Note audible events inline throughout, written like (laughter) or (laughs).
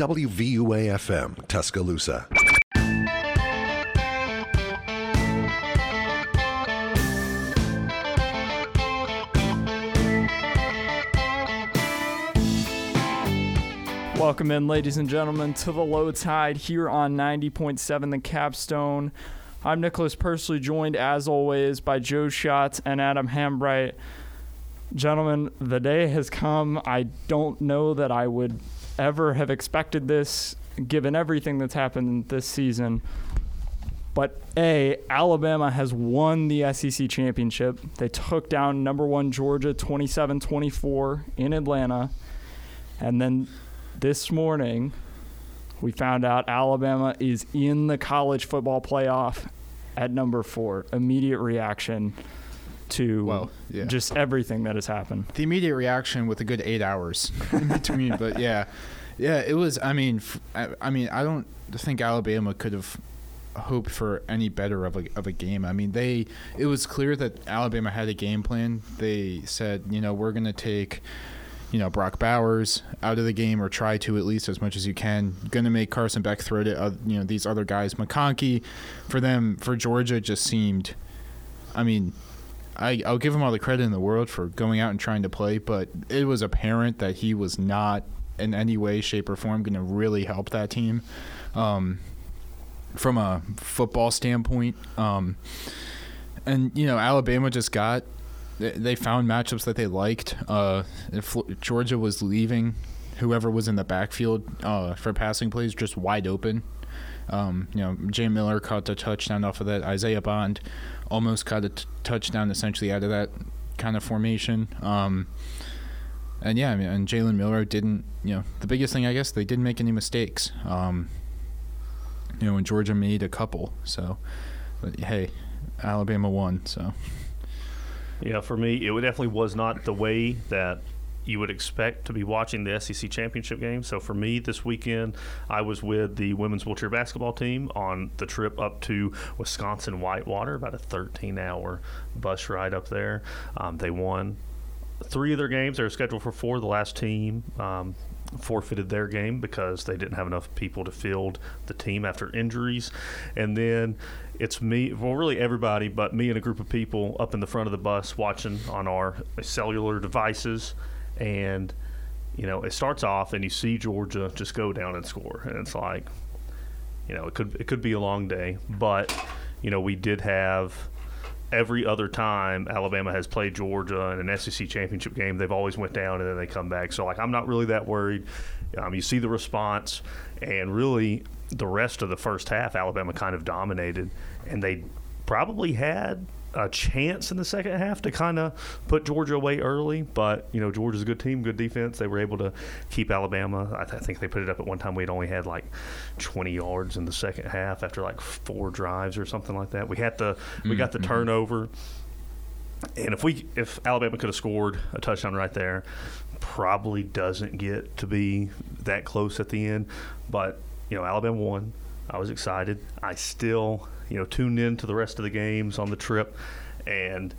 WVUA FM, Tuscaloosa. Welcome in, ladies and gentlemen, to the low tide here on 90.7 The Capstone. I'm Nicholas Pursley, joined as always by Joe Schatz and Adam Hambright. Gentlemen, the day has come. I don't know that I would ever have expected this, given everything that's happened this season. But A, Alabama has won the SEC championship. They took down number one Georgia 27 24 in Atlanta. And then this morning, we found out Alabama is in the college football playoff at number four. Immediate reaction to Well, yeah. just everything that has happened. the immediate reaction with a good eight hours in between. but yeah, yeah, it was. I mean, f- I, I mean, I don't think Alabama could have hoped for any better of a of a game. I mean, they. It was clear that Alabama had a game plan. They said, you know, we're gonna take. You know Brock Bowers out of the game, or try to at least as much as you can. Going to make Carson Beck throw to uh, you know these other guys. McConkey, for them, for Georgia, just seemed. I mean, I, I'll give him all the credit in the world for going out and trying to play, but it was apparent that he was not in any way, shape, or form going to really help that team um, from a football standpoint. Um, and you know, Alabama just got they, found matchups that they liked. Uh, Georgia was leaving whoever was in the backfield uh, for passing plays just wide open. Um, you know, Jam Miller caught the touchdown off of that. Isaiah Bond almost caught a t- touchdown essentially out of that kind of formation. Um, and yeah, I mean, and Jalen Milroe didn't. You know, the biggest thing I guess they didn't make any mistakes. Um, you know, and Georgia made a couple. So, but hey, Alabama won. So Yeah, for me, it definitely was not the way that you would expect to be watching the SEC championship game. So for me, this weekend, I was with the women's wheelchair basketball team on the trip up to Wisconsin Whitewater, about a 13-hour bus ride up there. Um, they won three of their games. They were scheduled for four. The last team um, forfeited their game because they didn't have enough people to field the team after injuries. And then it's me, well, really everybody, but me and a group of people up in the front of the bus watching on our cellular devices. And, you know, it starts off and you see Georgia just go down and score. And it's like, you know, it could it could be a long day, but you know, we did have every other time Alabama has played Georgia in an SEC championship game, they've always went down and then they come back. So like I'm not really that worried. Um, you see the response, and really the rest of the first half, Alabama kind of dominated, and they probably had a chance in the second half to kind of put Georgia away early, but you know Georgia's a good team, good defense. They were able to keep Alabama. I, th- I think they put it up at one time. We'd only had like 20 yards in the second half after like four drives or something like that. We had the we got the mm-hmm. turnover, and if we if Alabama could have scored a touchdown right there, probably doesn't get to be that close at the end. But you know Alabama won. I was excited. I still you know tuned in to the rest of the games on the trip, and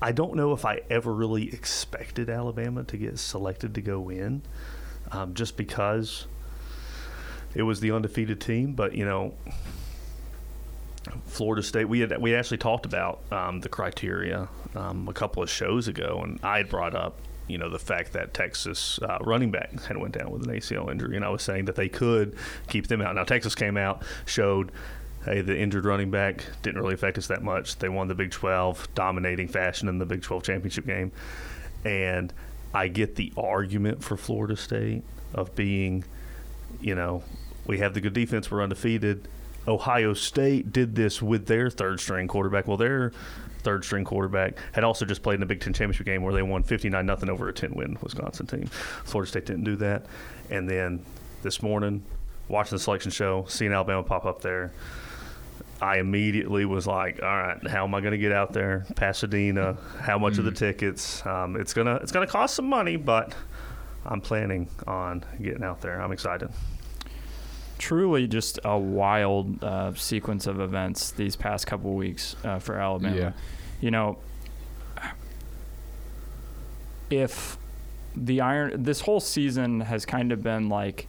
I don't know if I ever really expected Alabama to get selected to go in, um, just because it was the undefeated team. But you know, Florida State. We had we actually talked about um, the criteria um, a couple of shows ago, and I had brought up you know the fact that Texas uh, running back had went down with an ACL injury, and I was saying that they could keep them out. Now Texas came out showed. Hey, the injured running back didn't really affect us that much. They won the Big 12, dominating fashion in the Big 12 championship game. And I get the argument for Florida State of being, you know, we have the good defense, we're undefeated. Ohio State did this with their third string quarterback. Well, their third string quarterback had also just played in the Big Ten championship game where they won 59 nothing over a 10 win Wisconsin team. Florida State didn't do that. And then this morning, watching the selection show, seeing Alabama pop up there, I immediately was like, "All right, how am I going to get out there, Pasadena? How much of the tickets? Um, it's gonna it's gonna cost some money, but I'm planning on getting out there. I'm excited." Truly, just a wild uh, sequence of events these past couple weeks uh, for Alabama. Yeah. You know, if the iron this whole season has kind of been like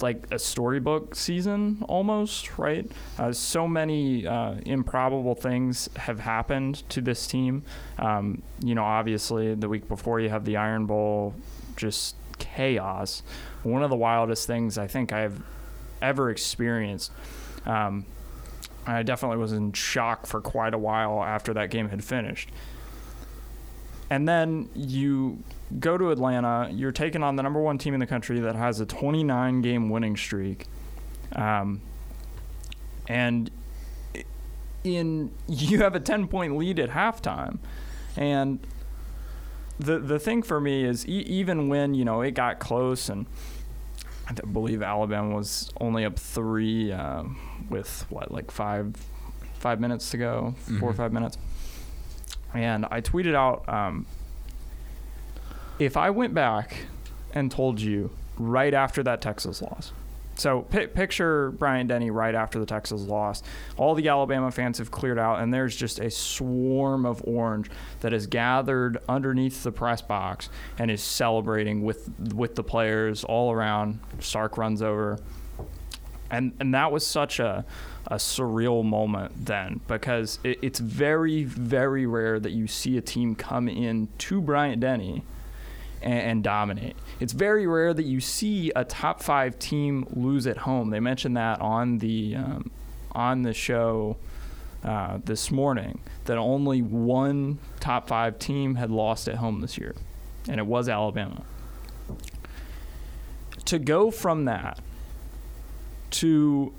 like a storybook season almost, right? Uh, so many uh, improbable things have happened to this team. Um, you know, obviously, the week before you have the Iron Bowl, just chaos. One of the wildest things I think I've ever experienced. Um, I definitely was in shock for quite a while after that game had finished. And then you go to Atlanta. You're taking on the number one team in the country that has a 29 game winning streak. Um, and in you have a 10 point lead at halftime. And the the thing for me is e- even when, you know, it got close and I believe Alabama was only up 3 uh, with what like 5 5 minutes to go, 4 or Mhm. 5 minutes. And I tweeted out um, if I went back and told you right after that Texas loss, so pi picture Bryant Denny right after the Texas loss. All the Alabama fans have cleared out, and there's just a swarm of orange that is gathered underneath the press box and is celebrating with with the players all around. Sark runs over, and and that was such a a surreal moment then because it, it's very very rare that you see a team come in to Bryant Denny and, and dominate. It's very rare that you see a top five team lose at home. They mentioned that on the um, on the show uh, this morning that only one top five team had lost at home this year, and it was Alabama. To go from that to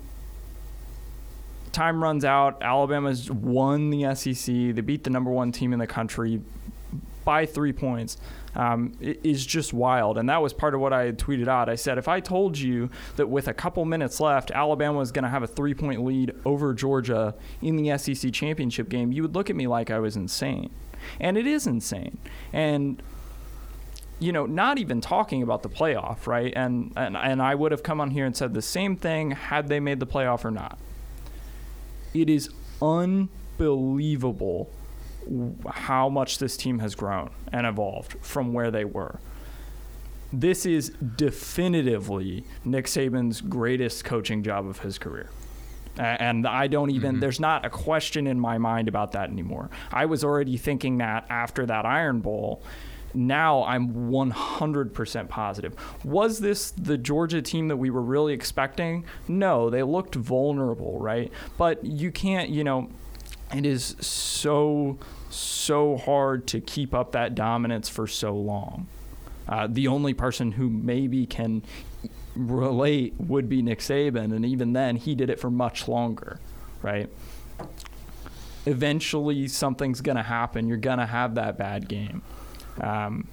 time runs out, Alabama's won the SEC. They beat the number one team in the country by three points um, is just wild. And that was part of what I had tweeted out. I said, if I told you that with a couple minutes left, Alabama was going to have a three point lead over Georgia in the SEC championship game, you would look at me like I was insane. And it is insane. And you know, not even talking about the playoff, right? And, and and I would have come on here and said the same thing had they made the playoff or not. It is unbelievable how much this team has grown and evolved from where they were. This is definitively Nick Saban's greatest coaching job of his career. And I don't even, mm-hmm. there's not a question in my mind about that anymore. I was already thinking that after that Iron Bowl. Now I'm 100% positive. Was this the Georgia team that we were really expecting? No, they looked vulnerable, right? But you can't, you know, it is so so hard to keep up that dominance for so long. Uh, the only person who maybe can relate would be Nick Saban, and even then, he did it for much longer, right? Eventually, something's gonna happen. You're gonna have that bad game. Um,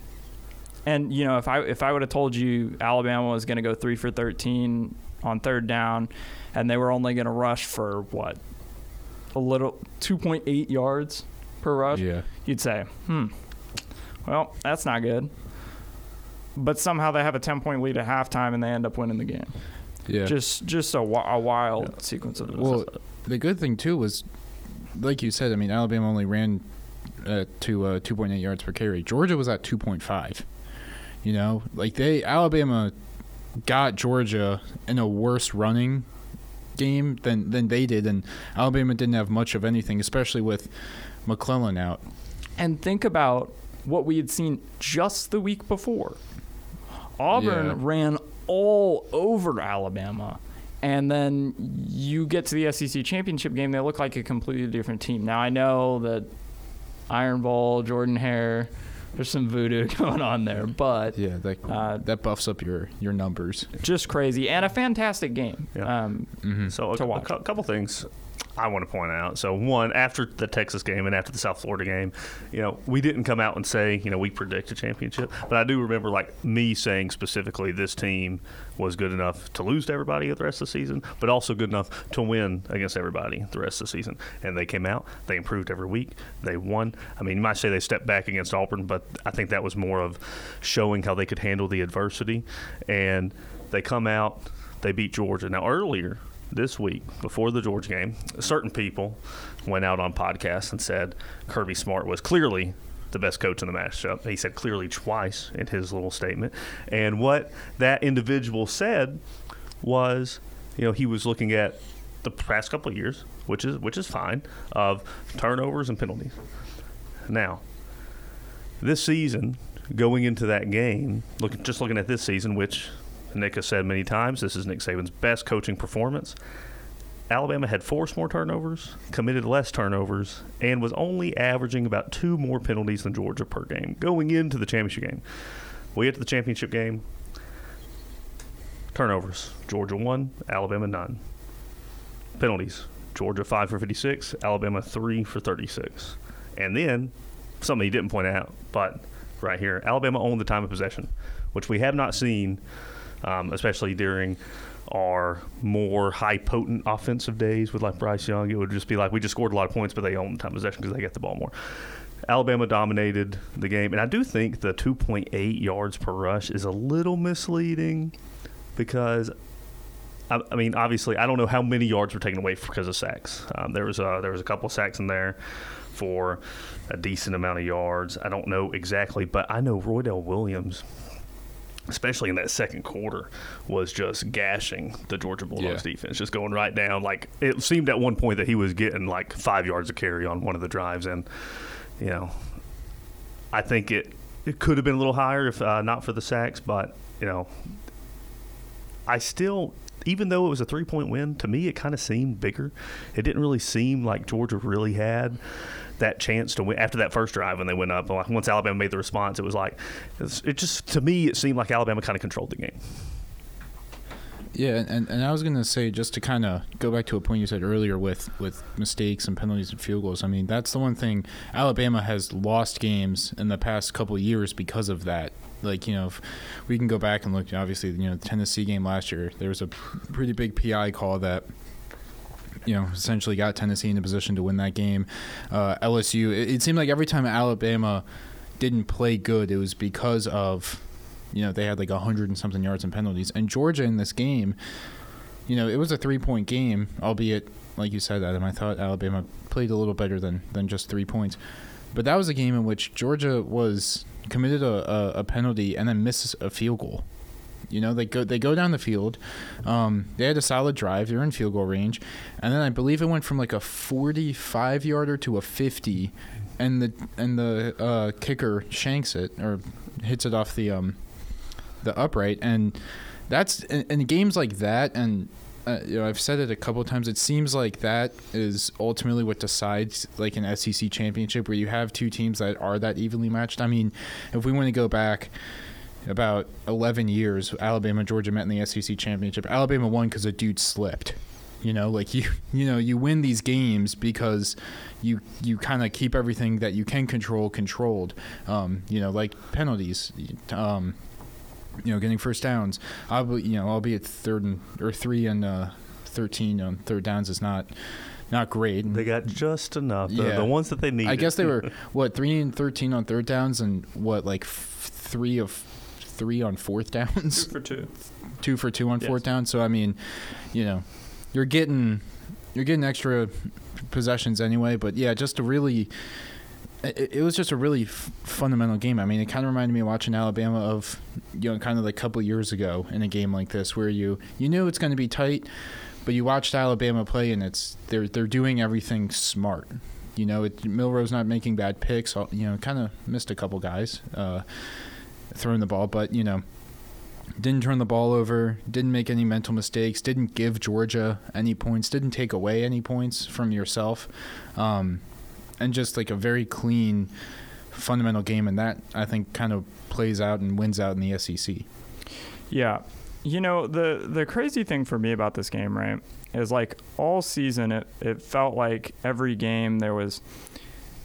and you know, if I if I would have told you Alabama was going to go three for thirteen on third down, and they were only going to rush for what a little two point eight yards per rush, Yeah. you'd say, hmm, well, that's not good. But somehow they have a ten point lead at halftime, and they end up winning the game. Yeah. Just just a, a wild sequence of events. Well, the good thing too was, like you said, I mean, Alabama only ran uh, to uh, 2.8 yards per carry. Georgia was at 2.5. You know, like they Alabama got Georgia in a worse running game than than they did, and Alabama didn't have much of anything, especially with McClellan out. and think about what we had seen just the week before. Auburn Yeah. ran all over Alabama. And then you get to the SEC championship game, they look like a completely different team. Now, I know that Iron Bowl, Jordan Hare, there's some voodoo (laughs) going on there, but Yeah, that Uh, that buffs up your your numbers. just crazy and a fantastic game. Yeah. Um, Mm-hmm. So a, to a watch. cou- couple things I want to point out. So one, after the Texas game and after the South Florida game, you know, we didn't come out and say, you know, we predict a championship. But I do remember like me saying specifically this team was good enough to lose to everybody the rest of the season, but also good enough to win against everybody the rest of the season. And they came out, they improved every week, they won. I mean, you might say they stepped back against Auburn, but I think that was more of showing how they could handle the adversity. And they come out, they beat Georgia. Now earlier this week, before the Georgia game, certain people went out on podcasts and said Kirby Smart was clearly the best coach in the matchup. He said clearly twice in his little statement. And what that individual said was, you know, he was looking at the past couple of years, which is which is fine, of turnovers and penalties. Now, this season, going into that game, look, just looking at this season, which Nick has said many times, this is Nick Saban's best coaching performance. Alabama had forced more turnovers, committed less turnovers, and was only averaging about two more penalties than Georgia per game going into the championship game. We get to the championship game. Turnovers. Georgia one, Alabama none. Penalties. Georgia five for 56, Alabama three for 36. And then something he didn't point out, but right here, Alabama owned the time of possession, which we have not seen, um, especially during our more high potent offensive days with like Bryce Young. It would just be like we just scored a lot of points, but they owned time possession because they get the ball more. Alabama dominated the game, and I do think the 2.8 yards per rush is a little misleading because I, I, mean, obviously, I don't know how many yards were taken away because of sacks. Um, there was a, there was a couple of sacks in there for a decent amount of yards. I don't know exactly, but I know Roydell Williams, especially in that second quarter, was just gashing the Georgia Bulldogs yeah. defense, just going right down. Like it seemed at one point that he was getting like five yards of carry on one of the drives, and you know, I think it it could have been a little higher if uh, not for the sacks, but you know, I still even though it was a three point win, to me it kind of seemed bigger. It didn't really seem like Georgia really had that chance to win after that first drive when they went up. Once Alabama made the response, it was like it just to me it seemed like Alabama kind of controlled the game. Yeah, and, and I was going to say just to kind of go back to a point you said earlier with with mistakes and penalties and field goals. I mean, that's the one thing Alabama has lost games in the past couple years because of that. Like you know, if we can go back and look. Obviously, you know, the Tennessee game last year, there was a pretty big PI call that you know, essentially got Tennessee in a position to win that game. Uh, LSU, it, it, seemed like every time Alabama didn't play good, it was because of, you know, they had like hundred and something yards and penalties. And Georgia in this game, you know, it was a three point game, albeit like you said, Adam. I thought Alabama played a little better than than just three points. But that was a game in which Georgia was committed a, a, a penalty and then missed a field goal. You know, they go they go down the field. Um, they had a solid drive. They're in field goal range, and then I believe it went from like a 45 yarder to a 50, and the and the uh, kicker shanks it or hits it off the um, the upright, and that's in, in games like that and. Uh, you know, I've said it a couple times. It seems like that is ultimately what decides, like an SEC championship, where you have two teams that are that evenly matched. I mean, if we want to go back, about 11 years, Alabama and Georgia met in the SEC championship. Alabama won because a dude slipped. You know, like (laughs) you, you know, you win these games because you you kind of keep everything that you can control controlled. Um, you know, like penalties. Um, you know, getting first downs. I'll be, you know, albeit third and or three and uh, thirteen on third downs is not not great. They got just enough. The, yeah. the ones that they need. I guess they were (laughs) what three and thirteen on third downs and what like f- three of three on fourth (laughs) downs. Two for two. Two for two on yes. fourth down. So I mean, you know, you're getting you're getting extra possessions anyway. But yeah, just a really. It, it was just a really f- fundamental game. I mean, it kind of reminded me of watching Alabama of, you know, kind of like a couple years ago in a game like this, where you you knew it's going to be tight, but you watched Alabama play and it's they're they're doing everything smart. You know, it, not making bad picks. You know, kind of missed a couple guys. Uh, throwing the ball, but you know, didn't turn the ball over, didn't make any mental mistakes, didn't give Georgia any points, didn't take away any points from yourself, um, and just like a very clean, fundamental game, and that I think kind of plays out and wins out in the SEC. Yeah, you know the the crazy thing for me about this game, right, is like all season it it felt like every game there was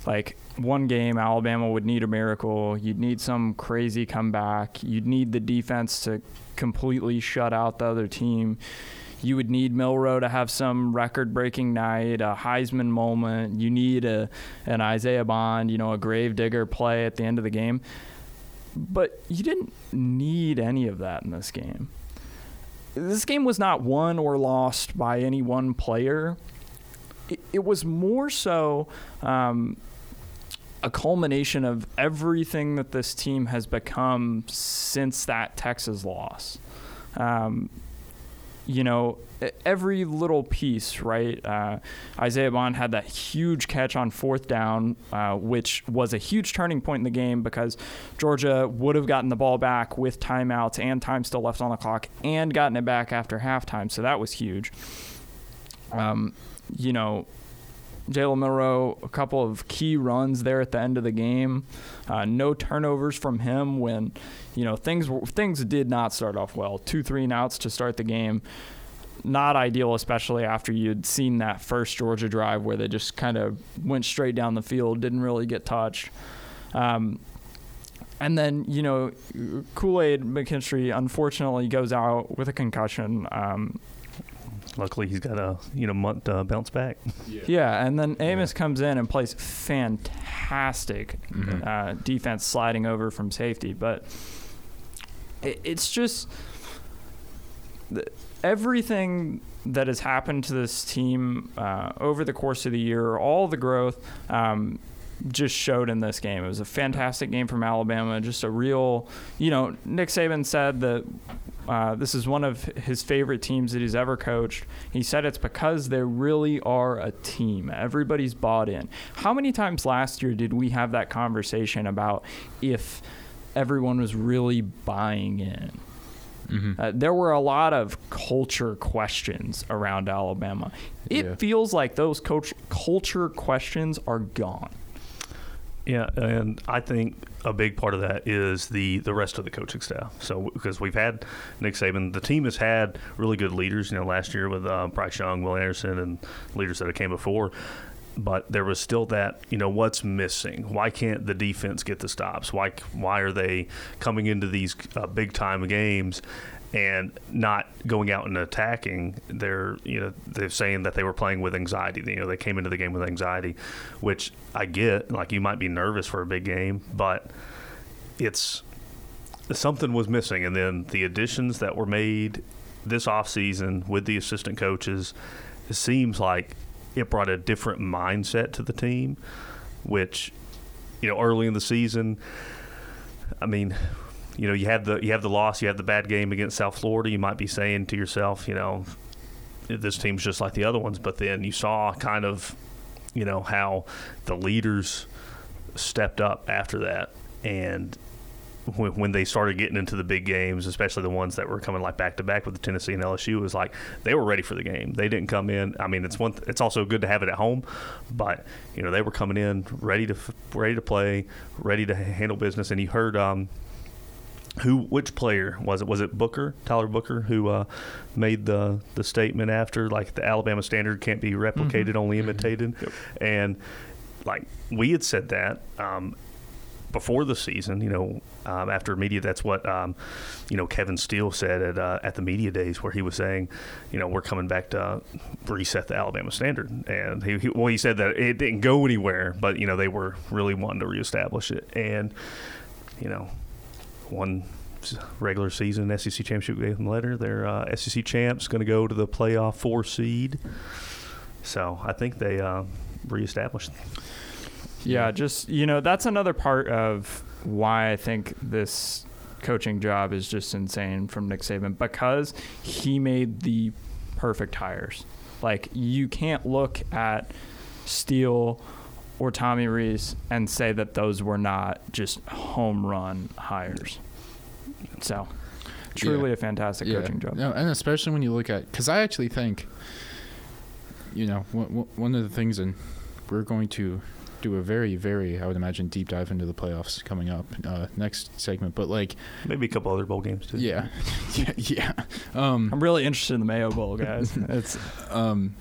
like one game Alabama would need a miracle. You'd need some crazy comeback. You'd need the defense to completely shut out the other team. You would need Milroe to have some record-breaking night, a Heisman moment. You need a an Isaiah Bond, you know, a gravedigger play at the end of the game. But you didn't need any of that in this game. This game was not won or lost by any one player. It, it was more so um, a culmination of everything that this team has become since that Texas loss. Um, you know, every little piece, right? Uh, Isaiah Bond had that huge catch on fourth down, uh, which was a huge turning point in the game because Georgia would have gotten the ball back with timeouts and time still left on the clock and gotten it back after halftime. So that was huge. Um, you know, Jalen Milroe, a couple of key runs there at the end of the game. Uh, no turnovers from him when, you know, things things did not start off well. Two three and outs to start the game. Not ideal, especially after you'd seen that first Georgia drive where they just kind of went straight down the field, didn't really get touched. Um, and then, you know, Kool Aid McKinstry unfortunately goes out with a concussion. Um, Luckily, he's got a you know month to bounce back. Yeah, and then Amos comes in and plays fantastic Mhm. uh, defense, sliding over from safety. But it, it's just the, everything that has happened to this team uh, over the course of the year, all the growth. Um, just showed in this game. It was a fantastic game from Alabama. Just a real, you know, Nick Saban said that uh, this is one of his favorite teams that he's ever coached. He said it's because they really are a team. Everybody's bought in. How many times last year did we have that conversation about if everyone was really buying in? Mhm. Uh, there were a lot of culture questions around Alabama. It Yeah. feels like those coach culture questions are gone. Yeah, and I think a big part of that is the the rest of the coaching staff. So because we've had Nick Saban, the team has had really good leaders. You know, last year with uh, Bryce Young, Will Anderson, and leaders that have came before. But there was still that, you know, what's missing? Why can't the defense get the stops? Why why are they coming into these uh, big time games and not going out and attacking? They're, you know, they're saying that they were playing with anxiety. You know, they came into the game with anxiety, which I get. Like you might be nervous for a big game, but it's something was missing. And then the additions that were made this offseason with the assistant coaches, it seems like it brought a different mindset to the team, which, you know, early in the season, I mean, you know, you have the you have the loss, you have the bad game against South Florida. You might be saying to yourself, you know, this team's just like the other ones. But then you saw kind of, you know, how the leaders stepped up after that, and when, they started getting into the big games, especially the ones that were coming like back to back with the Tennessee and LSU, it was like they were ready for the game. They didn't come in. I mean, it's one. It's also good to have it at home, but you know they were coming in ready to ready to play, ready to handle business. And you heard um, who which player was it? Was it Booker, Tyler Booker, who uh, made the the statement after like the Alabama standard can't be replicated, only imitated, and like we had said that. Um, before the season, you know, um, after media, that's what um, you know Kevin Steele said at uh, at the media days, where he was saying, you know, we're coming back to reset the Alabama standard, and he, he well, he said that it didn't go anywhere, but you know they were really wanting to reestablish it, and you know, one regular season SEC championship game later, their uh, SEC champs going to go to the playoff four seed, so I think they uh, reestablished. Yeah, just you know, that's another part of why I think this coaching job is just insane from Nick Saban because he made the perfect hires. Like you can't look at Steele or Tommy Rees and say that those were not just home run hires. So, truly Yeah. a fantastic Yeah. coaching job. No, and especially when you look at, because I actually think, you know, one of the things, and we're going to do a very, very, I would imagine, deep dive into the playoffs coming up uh, next segment. But like, Maybe a couple other bowl games too. yeah, (laughs) yeah, yeah. Um, I'm really interested in the Mayo Bowl, guys. (laughs) It's Um,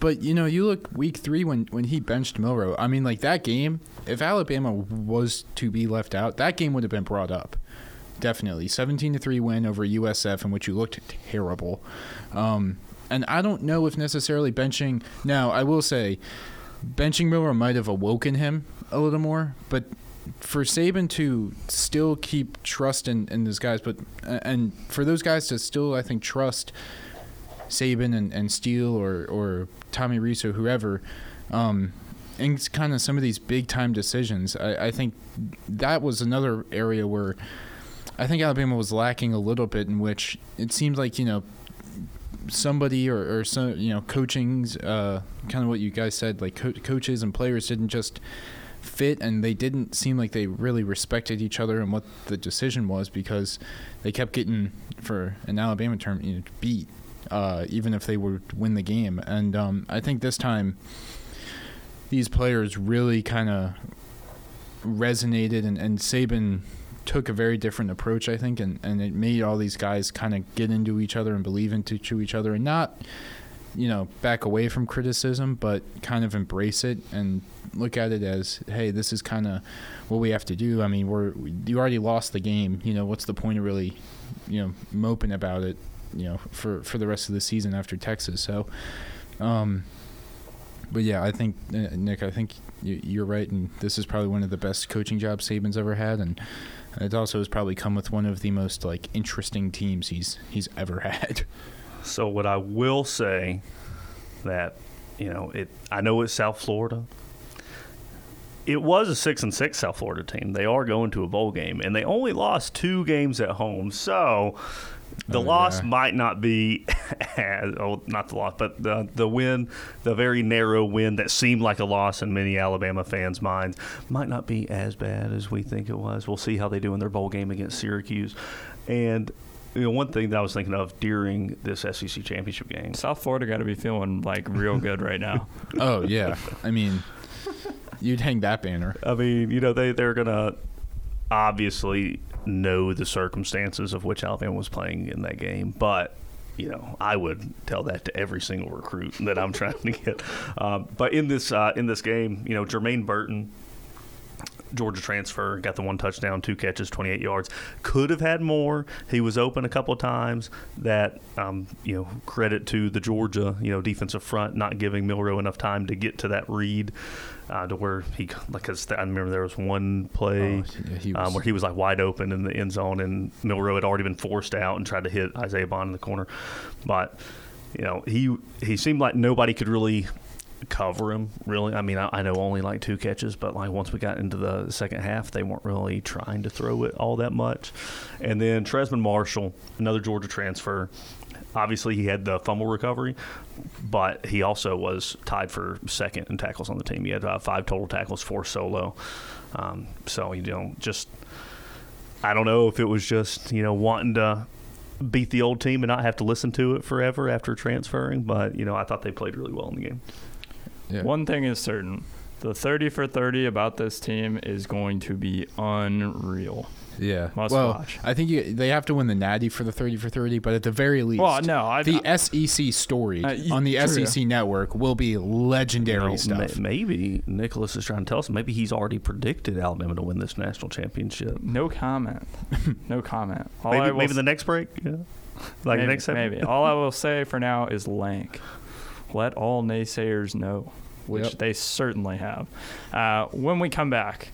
but you know, you look week three when when he benched Milroe. I mean, like that game. If Alabama was to be left out, that game would have been brought up. Definitely, seventeen to three win over USF, in which you looked terrible. Um, and I don't know if necessarily benching. Now, I will say, benching Milroe might have awoken him a little more, but. For Saban to still keep trust in, in those guys, but and for those guys to still, I think, trust Saban and, and Steele or, or Tommy Rees or whoever, um, in kind of some of these big time decisions, I, I think that was another area where I think Alabama was lacking a little bit, in which it seemed like you know somebody or, or some you know coaching's uh, kind of what you guys said, like co- coaches and players didn't just fit and they didn't seem like they really respected each other and what the decision was because they kept getting for an Alabama term you know, beat uh, even if they would win the game and um, I think this time these players really kind of resonated and, and Saban took a very different approach I think and, and it made all these guys kind of get into each other and believe into each other and not you know back away from criticism but kind of embrace it and look at it as, hey, this is kind of what we have to do. I mean, we're you already lost the game. You know, what's the point of really, you know, moping about it? You know, for for the rest of the season after Texas. So, um, but yeah, I think uh, Nick, I think you're right, and this is probably one of the best coaching jobs Saban's ever had, and it also has probably come with one of the most like interesting teams he's he's ever (laughs) had. So what I will say that you know it I know it's South Florida it was a six and six South Florida team. They are going to a bowl game, and they only lost two games at home. So the oh, loss yeah. might not be (laughs) oh, not the loss, but the the win, the very narrow win that seemed like a loss in many Alabama fans' minds, might not be as bad as we think it was. We'll see how they do in their bowl game against Syracuse, and you know, one thing that I was thinking of during this SEC championship game. South Florida got to be feeling like real good right now. (laughs) (laughs) oh yeah, I mean, You'd hang that banner. I mean, you know, they they're gonna obviously know the circumstances of which Alabama was playing in that game, but you know, I would tell that to every single recruit that I'm trying to get. Um, but in this uh, in this game, you know, Jermaine Burton, Georgia transfer, got the one touchdown, two catches, 28 yards. Could have had more. He was open a couple of times. That um, you know, credit to the Georgia you know defensive front not giving Milroe enough time to get to that read uh, to where he like I remember there was one play oh, yeah, um, was, um, where he was like wide open in the end zone and Milroe had already been forced out and tried to hit Isaiah Bond in the corner, but you know he he seemed like nobody could really cover him really i mean I, I, know only like two catches but like once we got into the second half they weren't really trying to throw it all that much and then Trezmen Marshall another georgia transfer Obviously, he had the fumble recovery, but he also was tied for second in tackles on the team. He had uh, five total tackles, four solo. Um, so you know, just I don't know if it was just you know wanting to beat the old team and not have to listen to it forever after transferring, but you know, I thought they played really well in the game. Yeah. One thing is certain: the 30 for 30 about this team is going to be unreal. Yeah. Must well, watch. I think you, they have to win the Natty for the 30 for 30, but at the very least, well, no, I, the I, SEC story uh, on the true. SEC network will be legendary you know, stuff. May, maybe Nicholas is trying to tell us maybe he's already predicted Alabama to win this national championship. No comment. no comment. (laughs) All maybe, maybe the next break. Yeah. Like maybe, next maybe. All I will say for now is Lank. Let all naysayers know, which yep. they certainly have. Uh, when we come back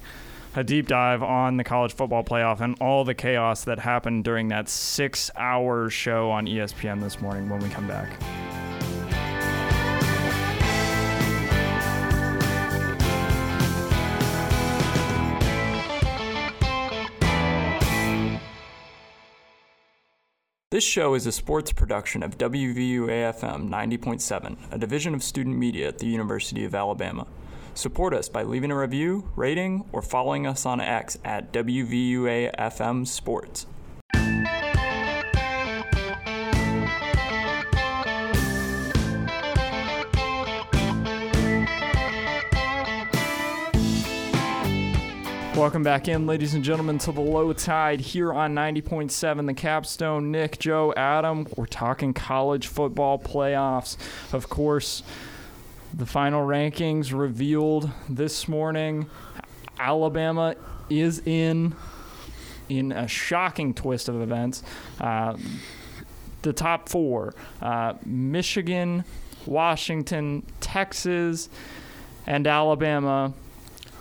a deep dive on the college football playoff and all the chaos that happened during that six hour show on ESPN this morning when we come back. This show is a sports production of WVUA FM 90.7, a division of student media at the University of Alabama. Support us by leaving a review, rating, or following us on X at WVUAFM Sports. Welcome back in, ladies and gentlemen, to the low tide here on 90.7 The Capstone. Nick, Joe, Adam, we're talking college football playoffs. Of course, the final rankings revealed this morning. Alabama is in in a shocking twist of events. Uh, the top four: uh, Michigan, Washington, Texas, and Alabama,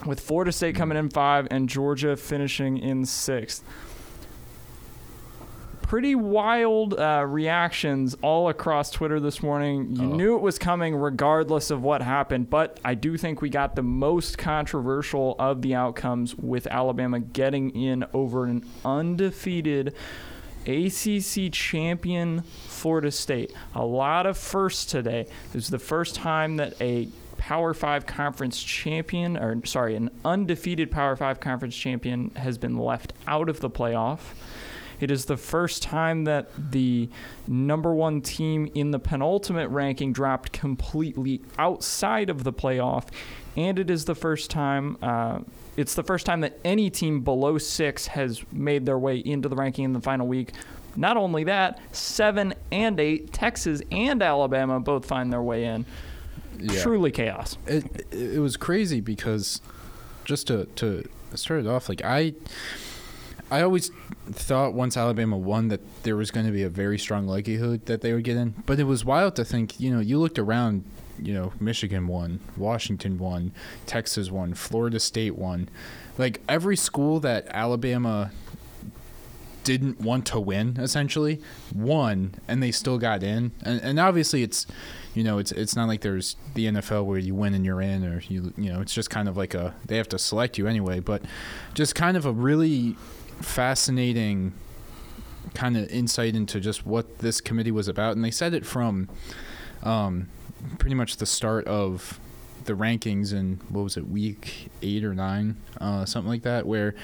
with Florida State coming in five and Georgia finishing in sixth pretty wild uh, reactions all across Twitter this morning. You Oh. knew it was coming regardless of what happened, but I do think we got the most controversial of the outcomes with Alabama getting in over an undefeated ACC champion Florida State. A lot of firsts today. This is the first time that a Power 5 conference champion or sorry, an undefeated Power 5 conference champion has been left out of the playoff. It is the first time that the number one team in the penultimate ranking dropped completely outside of the playoff, and it is the first time. Uh, it's the first time that any team below six has made their way into the ranking in the final week. Not only that, seven and eight, Texas and Alabama both find their way in. Yeah. Truly chaos. it, it it was crazy because just to to start it off like I I always thought once Alabama won that there was going to be a very strong likelihood that they would get in, but it was wild to think. You know, you looked around. You know, Michigan won, Washington won, Texas won, Florida State won. Like every school that Alabama didn't want to win essentially won and they still got in. And, and obviously it's you know it's it's not like there's the NFL where you win and you're in or you you know it's just kind of like a they have to select you anyway but just kind of a really fascinating kind of insight into just what this committee was about. And they said it from um, pretty much the start of the rankings in what was it week 8 or 9 uh, something like that where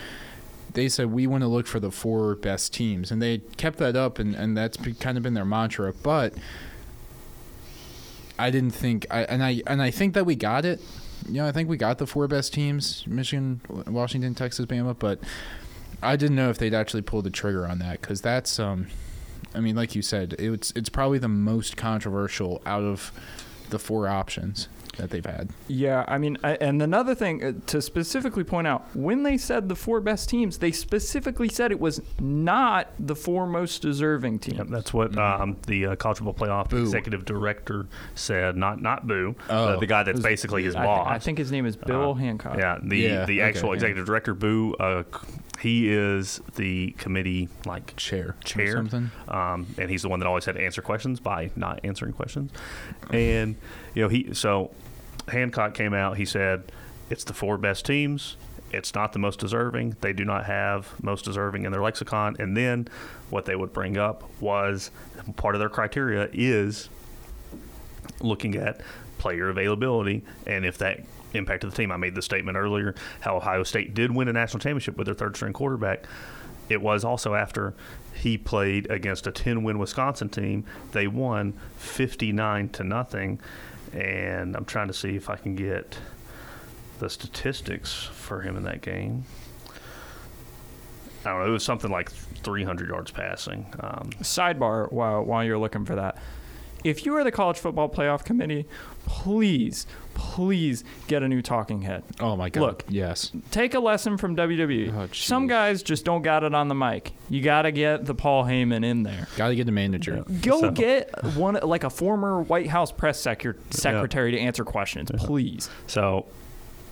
they said we want to look for the four best teams, and they kept that up, and, and that's kind of been their mantra. But I didn't think, I and I and I think that we got it. You know, I think we got the four best teams: Michigan, Washington, Texas, Bama. But I didn't know if they'd actually pull the trigger on that because that's, um, I mean, like you said, it's it's probably the most controversial out of the four options that they've had. Yeah, I mean, I, and another thing uh, to specifically point out when they said the four best teams, they specifically said it was not the four most deserving teams. Yep, that's what um, the uh, college football playoff Boo. executive director said. Not not Boo, Oh. uh, the guy that's basically his I, thi- boss. I think his name is Bill Uh, Hancock. Yeah, the Yeah, the okay, actual yeah. executive director, Boo. Uh, he is the committee like Chair, or chair, something. um, and he's the one that always had to answer questions by not answering questions. And you know, he so Hancock came out. He said it's the four best teams. It's not the most deserving. They do not have most deserving in their lexicon. And then what they would bring up was part of their criteria is looking at player availability and if that impacted the team. I made the statement earlier how Ohio State did win a national championship with their third string quarterback. It was also after he played against a 10 win Wisconsin team. They won 59 to nothing. And I'm trying to see if I can get the statistics for him in that game. I don't know. It was something like 300 yards passing. Um, Sidebar while while you're looking for that. If you are the college football playoff committee, please, please get a new talking head. Oh my God! Look. yes. Take a lesson from WWE. Oh, Some guys just don't got it on the mic. You got to get the Paul Heyman in there. Got to get the manager. Uh, go So- get one like a former White House press secre- secretary to answer questions, please. So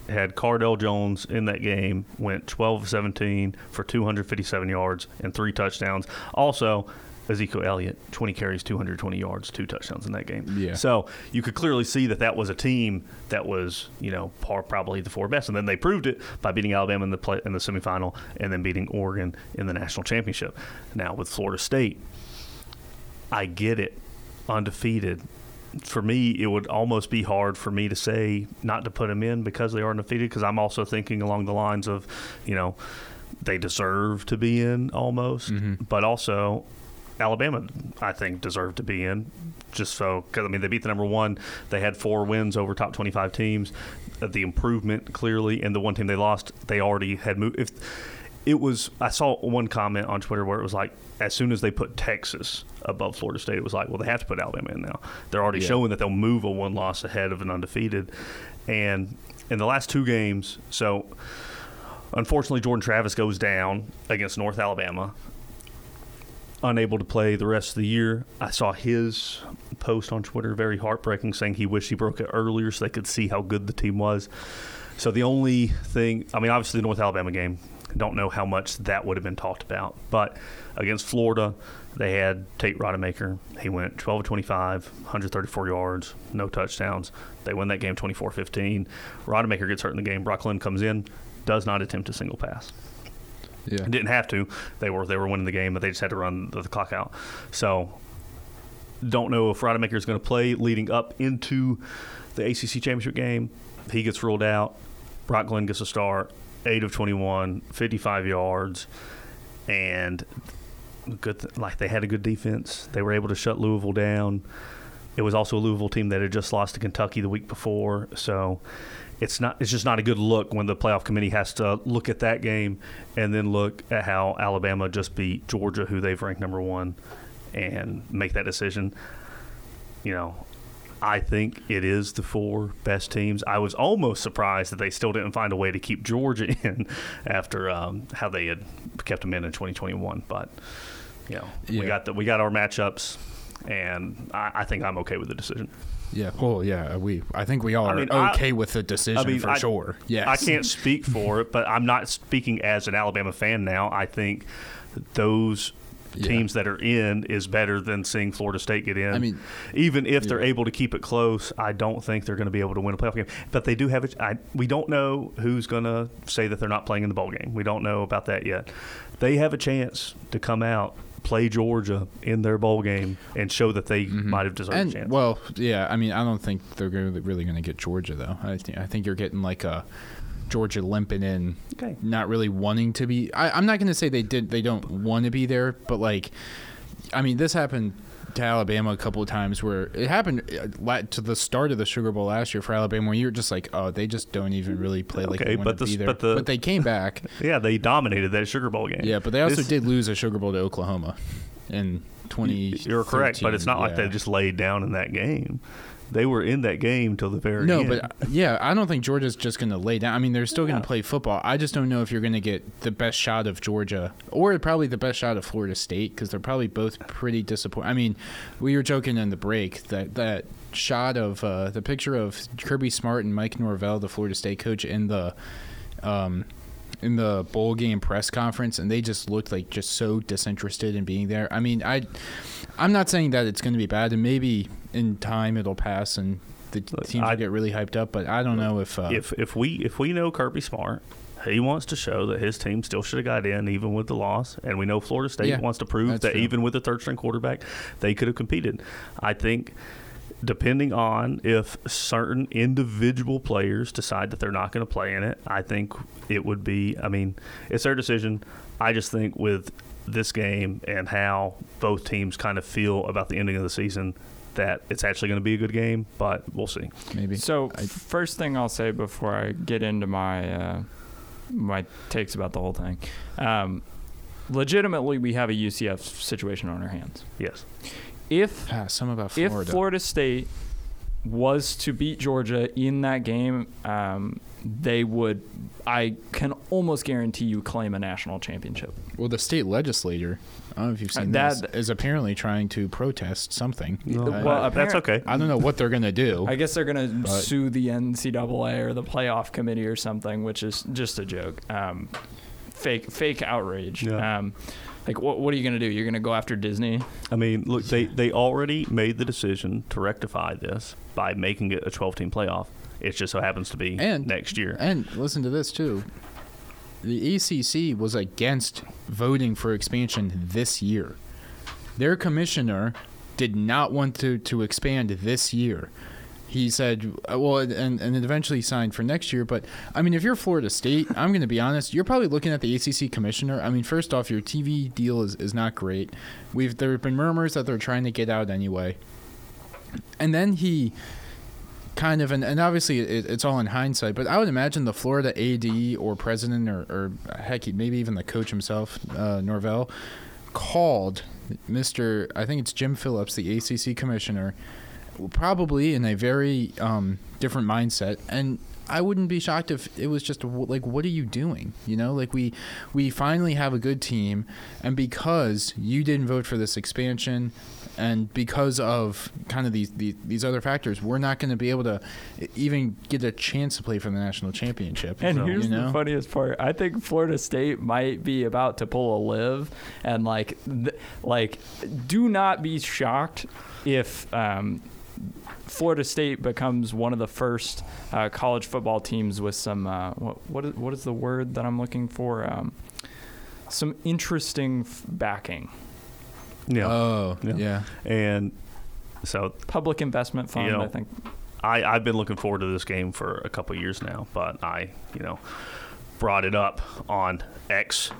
had Cardale Jones in that game, went 12 17 for 257 yards and three touchdowns. Also, Ezekiel Elliott, 20 carries, 220 yards, two touchdowns in that game. Yeah. So you could clearly see that that was a team that was, you know, par, probably the four best. And then they proved it by beating Alabama in the play, in the semifinal and then beating Oregon in the national championship. Now with Florida State, I get it, undefeated. For me, it would almost be hard for me to say not to put them in because they are undefeated. Because I'm also thinking along the lines of, you know, they deserve to be in almost, mm-hmm. but also Alabama, I think, deserved to be in. Just so, because I mean, they beat the number one. They had four wins over top 25 teams. Uh, The improvement clearly, and the one team they lost, they already had moved. If it was, I saw one comment on Twitter where it was like, as soon as they put Texas above Florida State, it was like, well, they have to put Alabama in now. They're already Yeah. showing that they'll move a one loss ahead of an undefeated. And in the last two games, so unfortunately, Jordan Travis goes down against North Alabama unable to play the rest of the year. I saw his post on Twitter, very heartbreaking, saying he wished he broke it earlier so they could see how good the team was. So the only thing, I mean, obviously the North Alabama game, don't know how much that would have been talked about, but against Florida, They had Tate Rodemaker. He went 12 of 25, 134 yards, no touchdowns. They win that game 24 15. Rodemaker gets hurt in the game. Brock Glenn comes in, does not attempt a single pass. Yeah. Didn't have to. They were they were winning the game, but they just had to run the, the clock out. So don't know if Rodemaker is going to play leading up into the ACC championship game. He gets ruled out. Brock Glenn gets a start. Eight of 21, 55 yards, and good. Th- like they had a good defense. They were able to shut Louisville down. It was also a Louisville team that had just lost to Kentucky the week before, so it's not it's just not a good look when the playoff committee has to look at that game and then look at how Alabama just beat Georgia, who they've ranked number one, and make that decision. You know, I think it is the four best teams. I was almost surprised that they still didn't find a way to keep Georgia (laughs) in after um, how they had kept them in in 2021. But you know, Yeah. we got the we got our matchups, and I, I think I'm okay with the decision. Yeah. Well, yeah. We. I think we all I are mean, I- okay with the decision I mean, for I, sure. Yes. I can't speak for it, but I'm not speaking as an Alabama fan now. I think those Yeah. teams that are in is better than seeing Florida State get in. I mean- even if they're able to keep it close, I don't think they're going to be able to win a playoff game. But they do have it. I, we don't know who's going to say that they're not playing in the bowl game. We don't know about that yet. They have a chance to come out. Play Georgia in their bowl game and show that they mm-hmm. might have deserved And a chance. well, yeah. I mean, I don't think they're really, going to get Georgia though. I think I think you're getting like a Georgia limping in, Okay. not really wanting to be. I, I'm not going to say they did. They don't want to be there, but like, I mean, this happened to Alabama a couple of times where it happened uh, to the start of the Sugar Bowl last year for Alabama, where you're just like, oh, they just don't even really play like Okay, they want but to the- be there. but the- they came back. (laughs) yeah, they dominated that Sugar Bowl game. yeah, but they also This- did lose a Sugar Bowl to Oklahoma in 20. You're correct, but it's not like they just laid down in that game. They were in that game till the very end No, end. but uh, yeah, I don't think Georgia's just going to lay down. I mean, they're still going Yeah. to play football. I just don't know if you're going to get the best shot of Georgia or probably the best shot of Florida State because they're probably both pretty disappointing. I mean, we were joking in the break that that shot of uh, the picture of Kirby Smart and Mike Norvell, the Florida State coach, in the um, in the bowl game press conference, and they just looked like just so disinterested in being there. I mean, I I'm not saying that it's going to be bad, and maybe in time it'll pass and the teams I- will get really hyped up. But I don't know if uh, if if we if we know Kirby Smart, he wants to show that his team still should have got in even with the loss, and we know Florida State Yeah, wants to prove that true. even with the third string quarterback, they could have competed. I think. Depending on if certain individual players decide that they're not going to play in it, I think it would be. I mean, it's their decision. I just think with this game and how both teams kind of feel about the ending of the season, that it's actually going to be a good game. But we'll see. maybe So I- first thing I'll say before I get into my uh, my takes about the whole thing, um, legitimately we have a UCF situation on our hands. Yes. If ah, some about if Florida. Florida State was to beat Georgia in that game, um, they would. I can almost guarantee you claim a national championship. well, the state legislature, I don't know if you've seen Uh, this, that- is apparently trying to protest something. No, I- well, Uh, that's okay. I don't know what they're going to do. I guess they're gonna sue the NCAA or the playoff committee or something, which is just a joke. Um, fake, fake outrage. Yeah. Um, like, what, what are you gonna do? You're gonna go after Disney? I mean, look, they, they already made the decision to rectify this by making it a 12 team playoff. It just so happens to be And- next year. And listen to this too. The ACC was against voting for expansion this year. Their commissioner did not want to, to expand this year. He said, uh, well, and, and eventually signed for next year. But, I mean, if you're Florida State, I'm going to be honest, you're probably looking at the ACC commissioner. I mean, first off, your TV deal is, is not great. We've There have been murmurs that they're trying to get out anyway. And then he kind of, and, and obviously it, it's all in hindsight, but I would imagine the Florida AD or president or, or heck, maybe even the coach himself, uh, Norvell, called Mr. I think it's Jim Phillips, the ACC commissioner, probably in a very um, different mindset. And I wouldn't be shocked if it was just like, what are you doing? You know, like we we finally have a good team, and because you didn't vote for this expansion, and because of kind of these these, these other factors, we're not going to be able to even get a chance to play for the national championship. And So, here's you know? the funniest part. I think Florida State might be about to pull a LIV, and like, th- like, do not be shocked if um, Florida State becomes one of the first uh, college football teams with some uh, what what is, what is the word that I'm looking for? Um, some interesting f- backing. Yeah. Oh, Yeah. yeah. and so Public investment fund, know, I think. I, I've been looking forward to this game for a couple years now, but I, you know, brought it up on X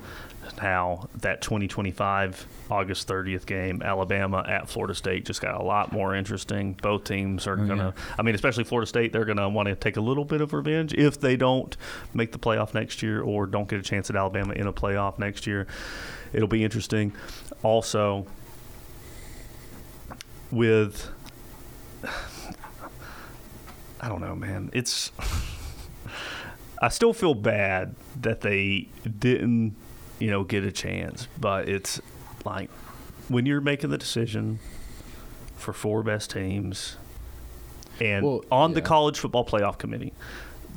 how that 2025 August 30th game, Alabama at Florida State, just got a lot more interesting. Both teams are Oh, going to, yeah. I mean, especially Florida State, they're going to want to take a little bit of revenge if they don't make the playoff next year or don't get a chance at Alabama in a playoff next year. It'll be interesting. Also, with (sighs) I don't know, man. It's (sighs) I still feel bad that they didn't, you know, get a chance, but it's like when you're making the decision for four best teams and Well, on the college football playoff committee,